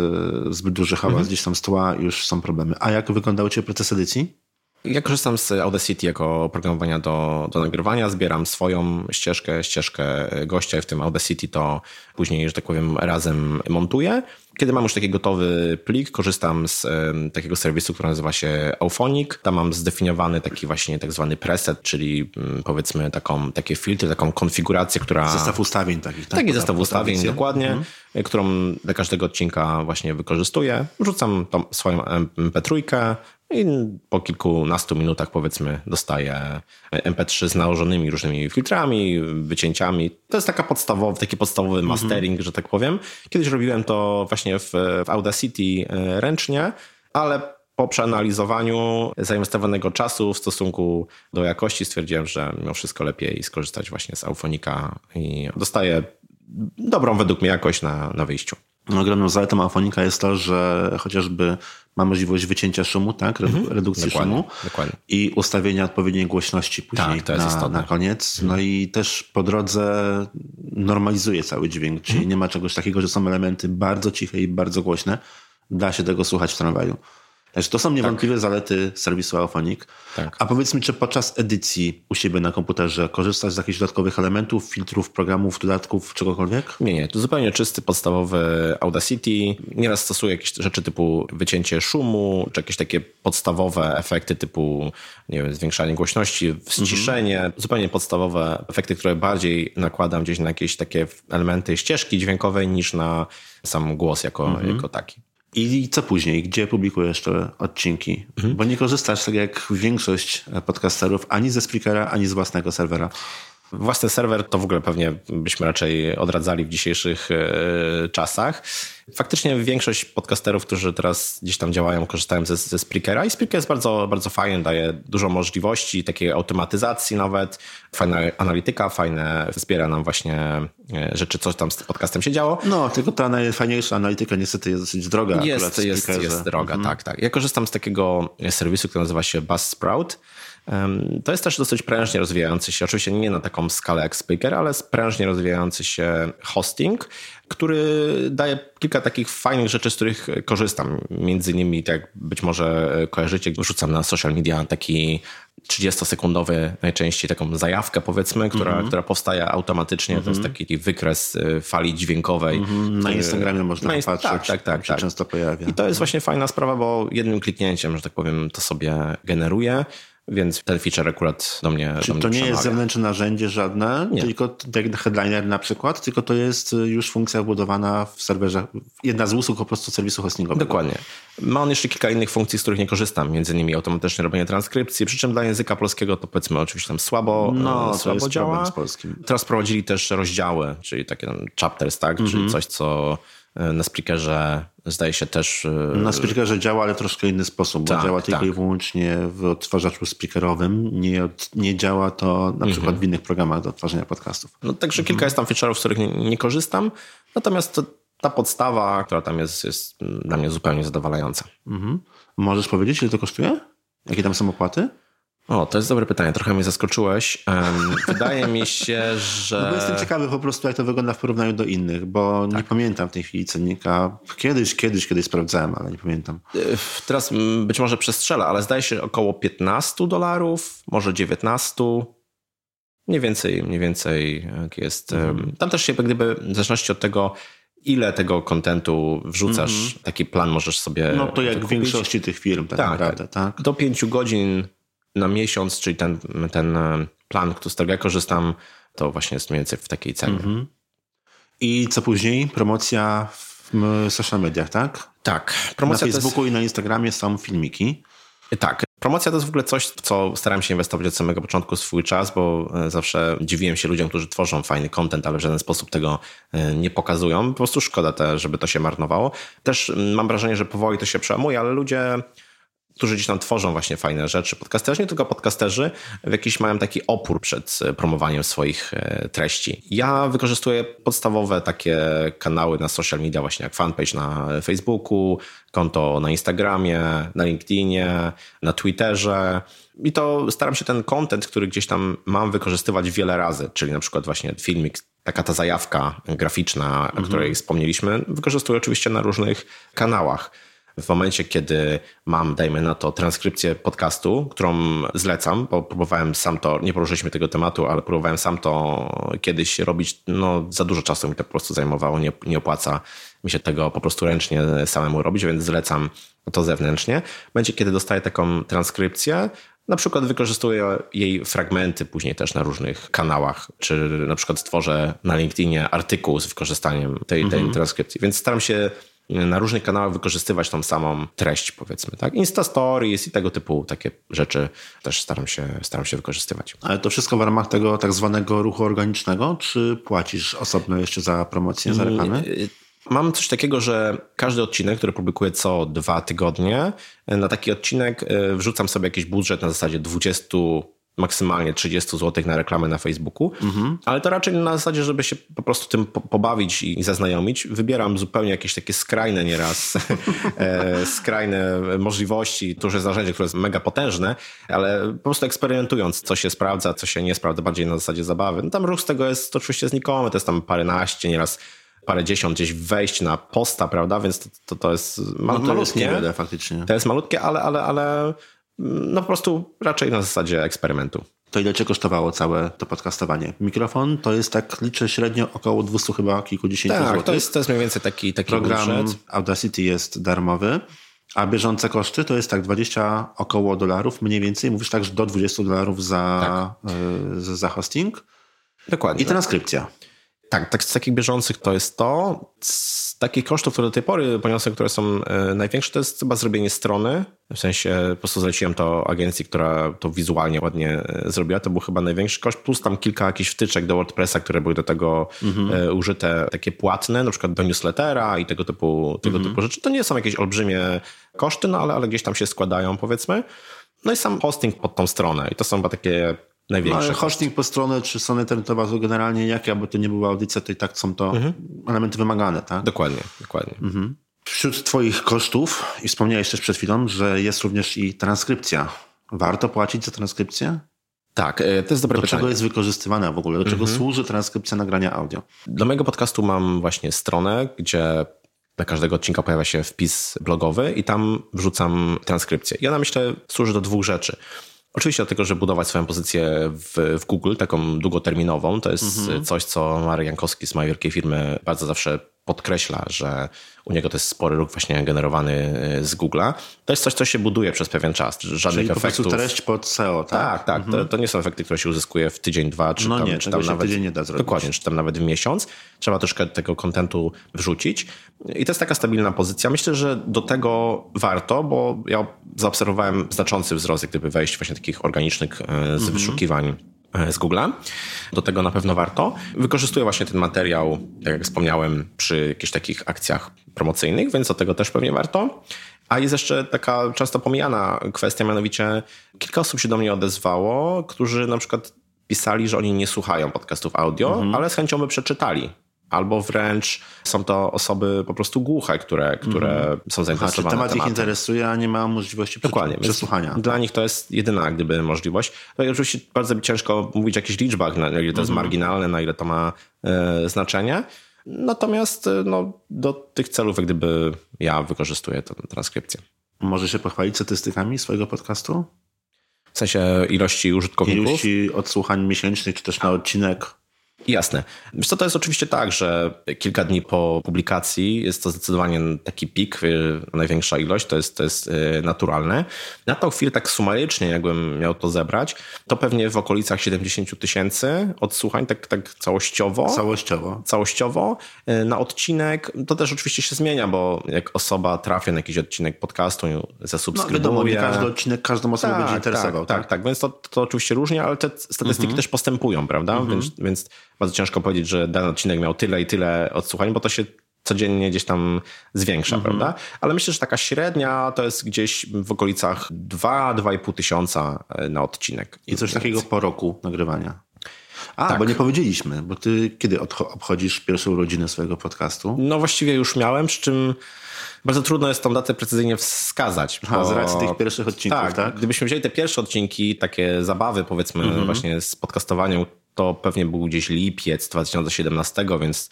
e, zbyt duży hałas Mhm. gdzieś tam z tła, już są problemy. A jak wyglądał Ciebie proces edycji? Ja korzystam z Audacity jako oprogramowania do, do nagrywania, zbieram swoją ścieżkę, ścieżkę gościa i w tym Audacity to później, że tak powiem, razem montuję. Kiedy mam już taki gotowy plik, korzystam z em, takiego serwisu, który nazywa się Auphonic. Tam mam zdefiniowany taki właśnie tak zwany preset, czyli mm, powiedzmy taką, takie filtry, taką konfigurację, która... Zestaw ustawień takich, tak? Taki zestaw ustawień, dokładnie, którą dla każdego odcinka właśnie wykorzystuję. Wrzucam tą swoją MP3 i po kilkunastu minutach powiedzmy dostaję MP3 z nałożonymi różnymi filtrami, wycięciami. To jest taka podstawowy, taki podstawowy mastering, że tak powiem. Kiedyś robiłem to właśnie w, w Audacity e, ręcznie, ale po przeanalizowaniu zainwestowanego czasu w stosunku do jakości stwierdziłem, że mimo wszystko lepiej skorzystać właśnie z Aufonika i dostaję dobrą według mnie jakość na, na wyjściu. Ogromną zaletą Afonika jest to, że chociażby ma możliwość wycięcia szumu, tak? Redu- redukcji Mhm. Dokładnie, szumu dokładnie. i ustawienia odpowiedniej głośności później Tak, to jest na, na koniec. No i też po drodze normalizuje cały dźwięk, czyli Mhm. nie ma czegoś takiego, że są elementy bardzo ciche i bardzo głośne. Da się tego słuchać w tramwaju. Także to są niewątpliwe zalety serwisu Auphonic. Tak. A powiedz mi, czy podczas edycji u siebie na komputerze korzystasz z jakichś dodatkowych elementów, filtrów, programów, dodatków, czegokolwiek? Nie, nie, to zupełnie czysty, podstawowy Audacity. Nieraz stosuję jakieś rzeczy typu wycięcie szumu, czy jakieś takie podstawowe efekty typu, nie wiem, zwiększanie głośności, ściszenie. Zupełnie podstawowe efekty, które bardziej nakładam gdzieś na jakieś takie elementy ścieżki dźwiękowej niż na sam głos jako, jako taki. I co później? Gdzie publikujesz te odcinki? Bo nie korzystasz, tak jak większość podcasterów, ani ze Spreakera, ani z własnego serwera. Własny serwer to w ogóle pewnie byśmy raczej odradzali w dzisiejszych e, czasach. Faktycznie większość podcasterów, którzy teraz gdzieś tam działają, korzystają ze, ze Spreakera i Spreaker jest bardzo, bardzo fajny, daje dużo możliwości, takiej automatyzacji nawet, fajna analityka, fajne, wspiera nam właśnie e, rzeczy, co tam z podcastem się działo. No, tylko ta najfajniejsza analityka niestety jest dosyć droga. Jest, jest, jest droga, tak, tak. Ja korzystam z takiego serwisu, który nazywa się Buzzsprout. Em, To jest też dosyć prężnie rozwijający się, oczywiście nie na taką skalę jak Spreaker, ale prężnie rozwijający się hosting, który daje kilka takich fajnych rzeczy, z których korzystam. Między innymi, tak być może kojarzycie, wrzucam na social media taki 30-sekundowy najczęściej taką zajawkę powiedzmy, która, która powstaje automatycznie. To jest taki wykres y, fali dźwiękowej. Na który- Instagramie można na Inst- popatrzeć. Tak, tak, tak. się tak. często pojawia. I to jest właśnie fajna sprawa, bo jednym kliknięciem, że tak powiem, to sobie generuje, więc ten feature akurat do mnie, do Czyli mnie to nie jest zewnętrzne narzędzie żadne, Nie. tylko tak headliner na przykład, tylko to jest już funkcja wbudowana w serwerze, jedna z usług po prostu serwisu hostingowego. Dokładnie. Ma on jeszcze kilka innych funkcji, z których nie korzystam, między innymi automatyczne robienie transkrypcji, przy czym dla języka polskiego to powiedzmy oczywiście tam słabo, No, e, słabo działa. problem z polskim. Teraz prowadzili też rozdziały, czyli takie tam chapters, tak? Mhm. czyli coś, co na Spreakerze zdaje się też... e, Na Spreakerze działa, ale troszkę inny sposób, bo Tak, działa tylko tak. i wyłącznie w odtwarzaczu speakerowym. Nie, od- nie działa to na przykład Mhm. w innych programach do odtwarzania podcastów. No, także Mhm. kilka jest tam feature'ów, z których nie, nie korzystam, natomiast to, ta podstawa, która tam jest, jest dla mnie zupełnie zadowalająca. Możesz powiedzieć, ile to kosztuje? Jakie tam są opłaty? O, to jest dobre pytanie, trochę mnie zaskoczyłeś. Wydaje mi się, że... No jestem ciekawy po prostu, jak to wygląda w porównaniu do innych, bo Tak. nie pamiętam w tej chwili cennika. Kiedyś, kiedyś, kiedyś sprawdzałem, ale nie pamiętam. Teraz mm, być może przestrzelę, ale zdaje się około 15 dolarów, może 19. Mniej więcej, mniej więcej jest. em, Tam też się gdyby, w zależności od tego, ile tego kontentu wrzucasz, taki plan możesz sobie No to jak w większości tych firm tak, Tak, naprawdę, tak? Do 5 godzin na miesiąc, czyli ten, ten e, plan, z którego ja korzystam, to właśnie jest mniej więcej w takiej cenie. I co później? Promocja w social mediach, tak? Tak. Na Promocja jest- Facebooku i na Instagramie są filmiki. Tak. Promocja to jest w ogóle coś, w co starałem się inwestować od samego początku swój czas, bo e, zawsze dziwiłem się ludziom, którzy tworzą fajny content, ale w żaden sposób tego e, nie pokazują. Po prostu szkoda, te, żeby to się marnowało. Też mam wrażenie, że powoli to się przełamuje, ale ludzie którzy gdzieś tam tworzą właśnie fajne rzeczy. Podcasterzy, nie tylko podcasterzy, w jakiś mają taki opór przed e, promowaniem swoich e, treści. Ja wykorzystuję podstawowe takie kanały na social media, właśnie jak fanpage na Facebooku, konto na Instagramie, na LinkedInie, na Twitterze. I to staram się ten content, który gdzieś tam mam, wykorzystywać wiele razy, czyli na przykład właśnie filmik, taka ta zajawka graficzna, o której wspomnieliśmy, wykorzystuję oczywiście na różnych kanałach w momencie, kiedy mam, dajmy na to, transkrypcję podcastu, którą zlecam, bo próbowałem sam to, nie poruszyliśmy tego tematu, ale próbowałem sam to kiedyś robić, no za dużo czasu mi to po prostu zajmowało, nie, nie opłaca mi się tego po prostu ręcznie samemu robić, więc zlecam to zewnętrznie. W momencie, kiedy dostaję taką transkrypcję, na przykład wykorzystuję jej fragmenty później też na różnych kanałach, czy na przykład stworzę na LinkedInie artykuł z wykorzystaniem tej, tej transkrypcji, więc staram się na różnych kanałach wykorzystywać tą samą treść, powiedzmy, tak? Insta Stories i tego typu takie rzeczy też staram się, staram się wykorzystywać. Ale to wszystko w ramach tego tak zwanego ruchu organicznego, czy płacisz osobno jeszcze za promocję, za reklamę? Y, Mam coś takiego, że każdy odcinek, który publikuję co dwa tygodnie, na taki odcinek y, wrzucam sobie jakiś budżet na zasadzie 20 maksymalnie 30 zł na reklamę na Facebooku, ale to raczej na zasadzie, żeby się po prostu tym po- pobawić i zaznajomić. Wybieram zupełnie jakieś takie skrajne nieraz, e, skrajne możliwości. Jest narzędzie, które jest mega potężne, ale po prostu eksperymentując, co się sprawdza, co się nie sprawdza, bardziej na zasadzie zabawy. No tam ruch z tego jest oczywiście znikomy, to jest tam paręnaście, nieraz parę dziesiąt gdzieś wejść na posta, prawda, więc to, to, to jest No to jest malutkie. faktycznie. To jest malutkie, ale, ale, ale no po prostu raczej na zasadzie eksperymentu. To ile cię kosztowało całe to podcastowanie? Mikrofon to jest tak, liczę średnio około 200 chyba kilkudziesięciu Tak, złotych. to jest, to jest mniej więcej taki, taki Program budżet. Audacity jest darmowy, a bieżące koszty to jest tak 20 około dolarów, mniej więcej. Mówisz tak, że do 20 dolarów za, y, za- za hosting Dokładnie. i transkrypcja. Tak, tak, z takich bieżących to jest to. Z takich kosztów, które do tej pory poniosłem, które są e, największe, to jest chyba zrobienie strony. W sensie po prostu zleciłem to agencji, która to wizualnie ładnie e, zrobiła. To był chyba największy koszt, plus tam kilka jakichś wtyczek do WordPressa, które były do tego e, użyte, takie płatne, na przykład do newslettera i tego typu, tego typu rzeczy. To nie są jakieś olbrzymie koszty, no ale, ale gdzieś tam się składają, powiedzmy. No i sam hosting pod tą stronę. I to są chyba takie największe ale koszty. hosting po stronę czy strona internetowa to generalnie jak, aby to nie była audycja, to i tak są to elementy wymagane, tak? Dokładnie, dokładnie. Wśród Twoich kosztów, i wspomniałeś też przed chwilą, że jest również i transkrypcja. Warto płacić za transkrypcję? Tak, e, to jest dobre Do pytanie. czego jest wykorzystywana w ogóle? Do czego służy transkrypcja nagrania audio? Do mojego podcastu mam właśnie stronę, gdzie dla każdego odcinka pojawia się wpis blogowy i tam wrzucam transkrypcję. I ona myślę służy do dwóch rzeczy. Oczywiście do tego, żeby budować swoją pozycję w, w Google, taką długoterminową. To jest coś, co Marek Jankowski z mojej wielkiej firmy bardzo zawsze podkreśla, że u niego to jest spory ruch właśnie generowany y, z Google'a. To jest coś, co się buduje przez pewien czas. Żadnych Czyli po prostu efektów. treść pod SEO, tak? Tak, tak. To, to nie są efekty, które się uzyskuje w tydzień, dwa, czy No tam, nie, czy tam nawet. tydzień nie da zrobić. Dokładnie, czy tam nawet w miesiąc. Trzeba troszkę tego kontentu wrzucić. I to jest taka stabilna pozycja. Myślę, że do tego warto, bo ja zaobserwowałem znaczący wzrost, jak gdyby wejść właśnie takich organicznych e, z Mhm. wyszukiwań z Google'a. Do tego na pewno warto. Wykorzystuję właśnie ten materiał, tak jak wspomniałem, przy jakichś takich akcjach promocyjnych, więc do tego też pewnie warto. A jest jeszcze taka często pomijana kwestia, mianowicie kilka osób się do mnie odezwało, którzy na przykład pisali, że oni nie słuchają podcastów audio, Mhm. ale z chęcią by przeczytali. Albo wręcz są to osoby po prostu głuche, które, które są Mhm. A czy zainteresowane temat ich tematem. interesuje, a nie ma możliwości Dokładnie. przesłuchania? Dla nich to jest jedyna gdyby możliwość. No i oczywiście bardzo ciężko mówić o jakichś liczbach, na ile to Mhm. jest marginalne, na ile to ma e, znaczenie. Natomiast e, no, do tych celów jak gdyby ja wykorzystuję tę transkrypcję. Może się pochwalić statystykami swojego podcastu? W sensie ilości użytkowników. Ilości odsłuchań miesięcznych, czy też na odcinek? Jasne. Wiesz co, to jest oczywiście tak, że kilka dni po publikacji jest to zdecydowanie taki pik, y, największa ilość, to jest, to jest y, naturalne. Na tą chwilę tak sumarycznie, jakbym miał to zebrać, to pewnie w okolicach 70 tysięcy odsłuchań, tak, tak całościowo. Całościowo. Całościowo y, na odcinek, to też oczywiście się zmienia, bo jak osoba trafia na jakiś odcinek podcastu, No zasubskrybuje. wiadomo, nie każdy odcinek każdą osobę będzie interesował. Tak, tak, tak. Więc to, to oczywiście różnie, ale te statystyki Mhm. też postępują, prawda? Więc, więc bardzo ciężko powiedzieć, że dany odcinek miał tyle i tyle odsłuchań, bo to się codziennie gdzieś tam zwiększa, Mhm. prawda? Ale myślę, że taka średnia to jest gdzieś w okolicach 2-2,5 tysiąca e, na odcinek. I coś takiego po roku nagrywania. A, Tak. bo nie powiedzieliśmy, bo ty kiedy obchodzisz pierwszą urodzinę swojego podcastu? No właściwie już miałem, przy czym bardzo trudno jest tą datę precyzyjnie wskazać. A, bo- z racji tych pierwszych odcinków, tak? tak, gdybyśmy wzięli te pierwsze odcinki, takie zabawy powiedzmy Mhm. właśnie z podcastowaniem, to pewnie był gdzieś lipiec 2017, więc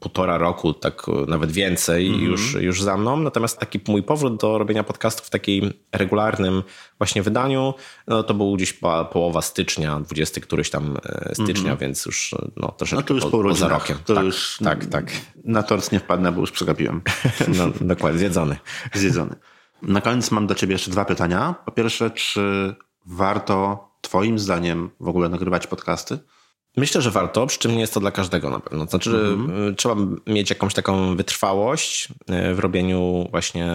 półtora roku, tak nawet więcej Mhm. już, już za mną. Natomiast taki mój powrót do robienia podcastów w takim regularnym właśnie wydaniu, no to był gdzieś po, połowa stycznia, 20 któryś tam e, stycznia, więc już no, troszeczkę. No to już po, po poza rokiem. To tak, już tak, tak. na tort nie wpadnę, bo już przegapiłem. No, dokładnie, zjedzony. Zjedzony. Na koniec mam dla ciebie jeszcze dwa pytania. Po pierwsze, czy warto twoim zdaniem w ogóle nagrywać podcasty? Myślę, że warto, przy czym nie jest to dla każdego na pewno. Znaczy, y, trzeba mieć jakąś taką wytrwałość y, w robieniu właśnie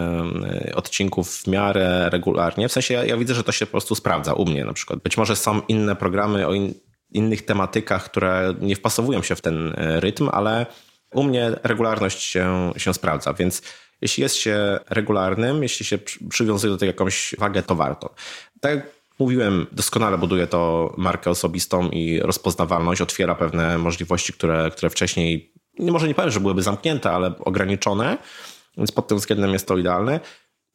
y, odcinków w miarę regularnie. W sensie ja, ja widzę, że to się po prostu sprawdza u mnie na przykład. Być może są inne programy o in, innych tematykach, które nie wpasowują się w ten rytm, ale u mnie regularność się, się sprawdza, więc jeśli jest się regularnym, jeśli się przy- przywiązuje do tego jakąś wagę, to warto. Tak mówiłem, doskonale buduje to markę osobistą i rozpoznawalność, otwiera pewne możliwości, które, które wcześniej, nie może nie powiem, że byłyby zamknięte, ale ograniczone, więc pod tym względem jest to idealne.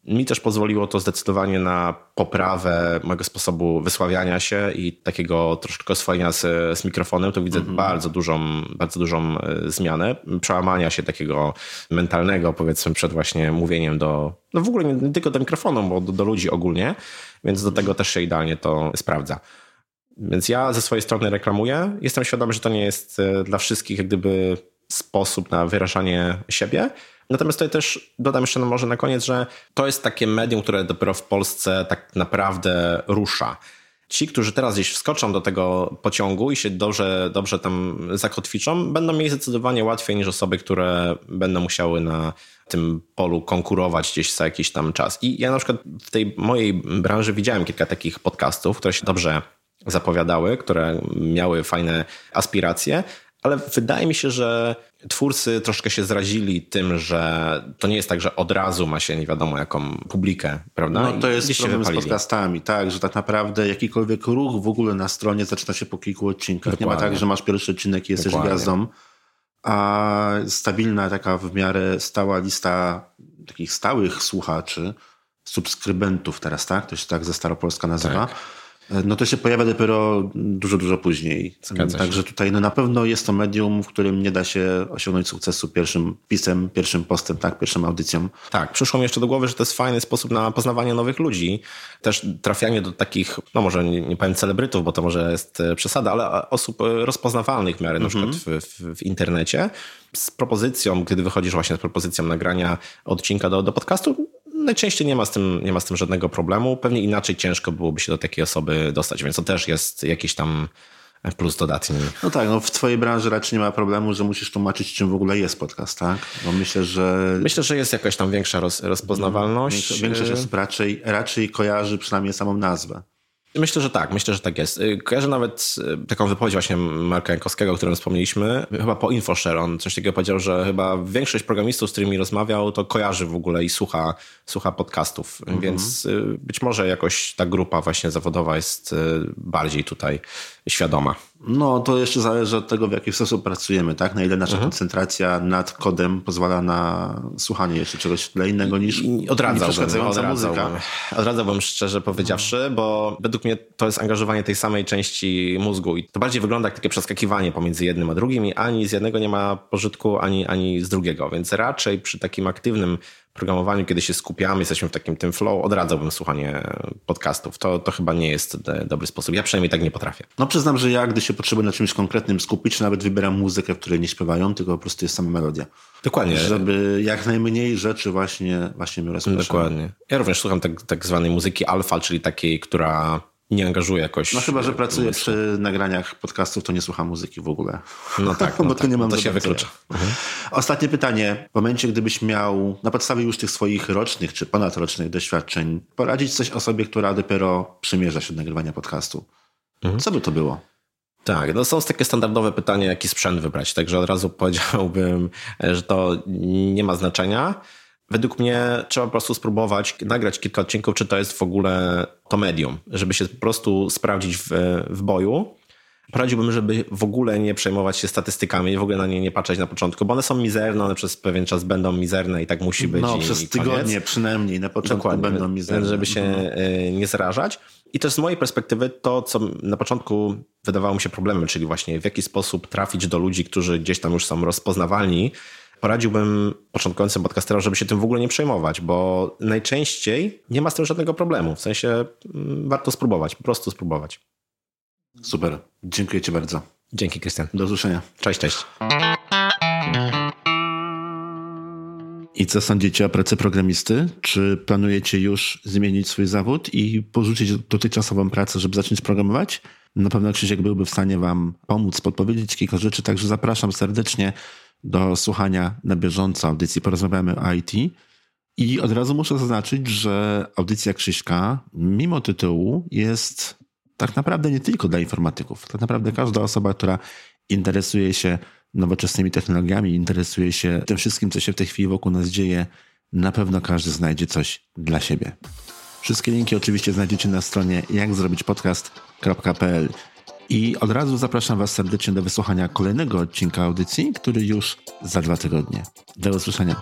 Mi też pozwoliło to zdecydowanie na poprawę mojego sposobu wysławiania się i takiego troszeczkę oswojenia z, z mikrofonem. Tu widzę Mhm. bardzo dużą, bardzo dużą e, zmianę, przełamania się takiego mentalnego, powiedzmy, przed właśnie mówieniem do, no w ogóle nie, nie tylko do mikrofonu, bo do, do ludzi ogólnie, więc do tego też się idealnie to sprawdza. Więc ja ze swojej strony reklamuję. Jestem świadomy, że to nie jest e, dla wszystkich jak gdyby sposób na wyrażanie siebie. Natomiast tutaj też dodam jeszcze no może na koniec, że to jest takie medium, które dopiero w Polsce tak naprawdę rusza. Ci, którzy teraz gdzieś wskoczą do tego pociągu i się dobrze, dobrze tam zakotwiczą, będą mieli zdecydowanie łatwiej niż osoby, które będą musiały na tym polu konkurować gdzieś za jakiś tam czas. I ja na przykład w tej mojej branży widziałem kilka takich podcastów, które się dobrze zapowiadały, które miały fajne aspiracje, ale wydaje mi się, że twórcy troszkę się zrazili tym, że to nie jest tak, że od razu ma się nie wiadomo jaką publikę, prawda? No to jest problem z podcastami, tak, że tak naprawdę jakikolwiek ruch w ogóle na stronie zaczyna się po kilku odcinkach. Nie ma Dokładnie. tak, że masz pierwszy odcinek i jesteś Dokładnie. gwiazdą, a stabilna taka w miarę stała lista takich stałych słuchaczy, subskrybentów teraz, tak? To się tak ze Staropolska nazywa. No to się pojawia dopiero dużo, dużo później. Zgadza się. Także tutaj no na pewno jest to medium, w którym nie da się osiągnąć sukcesu pierwszym pisem, pierwszym postem, tak, pierwszą audycją. Tak, przyszło mi jeszcze do głowy, że to jest fajny sposób na poznawanie nowych ludzi. Też trafianie do takich, no może nie, nie powiem celebrytów, bo to może jest e, przesada, ale osób e, rozpoznawalnych w miarę, na przykład w, w, w internecie, z propozycją, kiedy wychodzisz właśnie z propozycją nagrania odcinka do, do podcastu, najczęściej nie ma, z tym, nie ma z tym żadnego problemu. Pewnie inaczej ciężko byłoby się do takiej osoby dostać, więc to też jest jakiś tam plus dodatni. No tak, no w twojej branży raczej nie ma problemu, że musisz tłumaczyć, czym w ogóle jest podcast, tak? Bo myślę, że Myślę, że jest jakaś tam większa roz, rozpoznawalność. większość, osób raczej, raczej kojarzy przynajmniej samą nazwę. Myślę, że tak, myślę, że tak jest. Y, Kojarzę nawet y, taką wypowiedź właśnie Marka Jankowskiego, o którym wspomnieliśmy, chyba po InfoShare, on coś takiego powiedział, że chyba większość programistów, z którymi rozmawiał, to kojarzy w ogóle i słucha, słucha podcastów, więc y, być może jakoś ta grupa właśnie zawodowa jest bardziej tutaj świadoma. No to jeszcze zależy od tego, w jaki sposób pracujemy, tak? Na ile nasza Mhm. koncentracja nad kodem pozwala na słuchanie jeszcze czegoś tyle innego niż, odradzałbym, przeszkadzająca muzyka. odradzałbym, odradzałbym szczerze powiedziawszy, bo według mnie to jest angażowanie tej samej części mózgu i to bardziej wygląda jak takie przeskakiwanie pomiędzy jednym a drugim i ani z jednego nie ma pożytku, ani, ani z drugiego, więc raczej przy takim aktywnym programowaniu, kiedy się skupiamy, jesteśmy w takim tym flow, odradzałbym słuchanie podcastów. To, to chyba nie jest dobry sposób. Ja przynajmniej tak nie potrafię. No przyznam, że ja, gdy się potrzebuję na czymś konkretnym skupić, nawet wybieram muzykę, w której nie śpiewają, tylko po prostu jest sama melodia. Dokładnie. Żeby jak najmniej rzeczy właśnie, właśnie mnie rozpraszały. Dokładnie. Ja również słucham tak, tak zwanej muzyki alfa, czyli takiej, która nie angażuje jakoś. No chyba, że pracuję umysłu. przy nagraniach podcastów, to nie słucham muzyki w ogóle. No tak, no bo tak. to nie mam to się wyklucza. Ostatnie pytanie. W momencie, gdybyś miał na podstawie już tych swoich rocznych czy ponadrocznych doświadczeń poradzić coś osobie, która dopiero przymierza się do nagrywania podcastu, Mhm. co by to było? Tak, no są takie standardowe pytania, jaki sprzęt wybrać. Także od razu powiedziałbym, że to nie ma znaczenia. Według mnie trzeba po prostu spróbować nagrać kilka odcinków, czy to jest w ogóle to medium, żeby się po prostu sprawdzić w, w boju. Poradziłbym, żeby w ogóle nie przejmować się statystykami, w ogóle na nie nie patrzeć na początku, bo one są mizerne, one przez pewien czas będą mizerne i tak musi być. No, przez tygodnie przynajmniej na początku Dokładnie, będą mizerne. Żeby się Mhm. y, nie zarażać. I też z mojej perspektywy to, co na początku wydawało mi się problemem, czyli właśnie w jaki sposób trafić do ludzi, którzy gdzieś tam już są rozpoznawalni, poradziłbym początkującym podcasterom, żeby się tym w ogóle nie przejmować, bo najczęściej nie ma z tym żadnego problemu. W sensie mm, warto spróbować, po prostu spróbować. Super. Dziękuję Ci bardzo. Dzięki, Krystian. Do usłyszenia. Cześć, cześć. I co sądzicie o pracy programisty? Czy planujecie już zmienić swój zawód i porzucić dotychczasową pracę, żeby zacząć programować? Na pewno Krzysiek byłby w stanie Wam pomóc, podpowiedzieć kilka rzeczy, także zapraszam serdecznie do słuchania na bieżąco audycji Porozmawiamy o IT. I od razu muszę zaznaczyć, że audycja Krzyśka, mimo tytułu, jest tak naprawdę nie tylko dla informatyków. Tak naprawdę każda osoba, która interesuje się nowoczesnymi technologiami, interesuje się tym wszystkim, co się w tej chwili wokół nas dzieje, na pewno każdy znajdzie coś dla siebie. Wszystkie linki oczywiście znajdziecie na stronie jakzrobićpodcast.pl i od razu zapraszam Was serdecznie do wysłuchania kolejnego odcinka audycji, który już za dwa tygodnie. Do usłyszenia.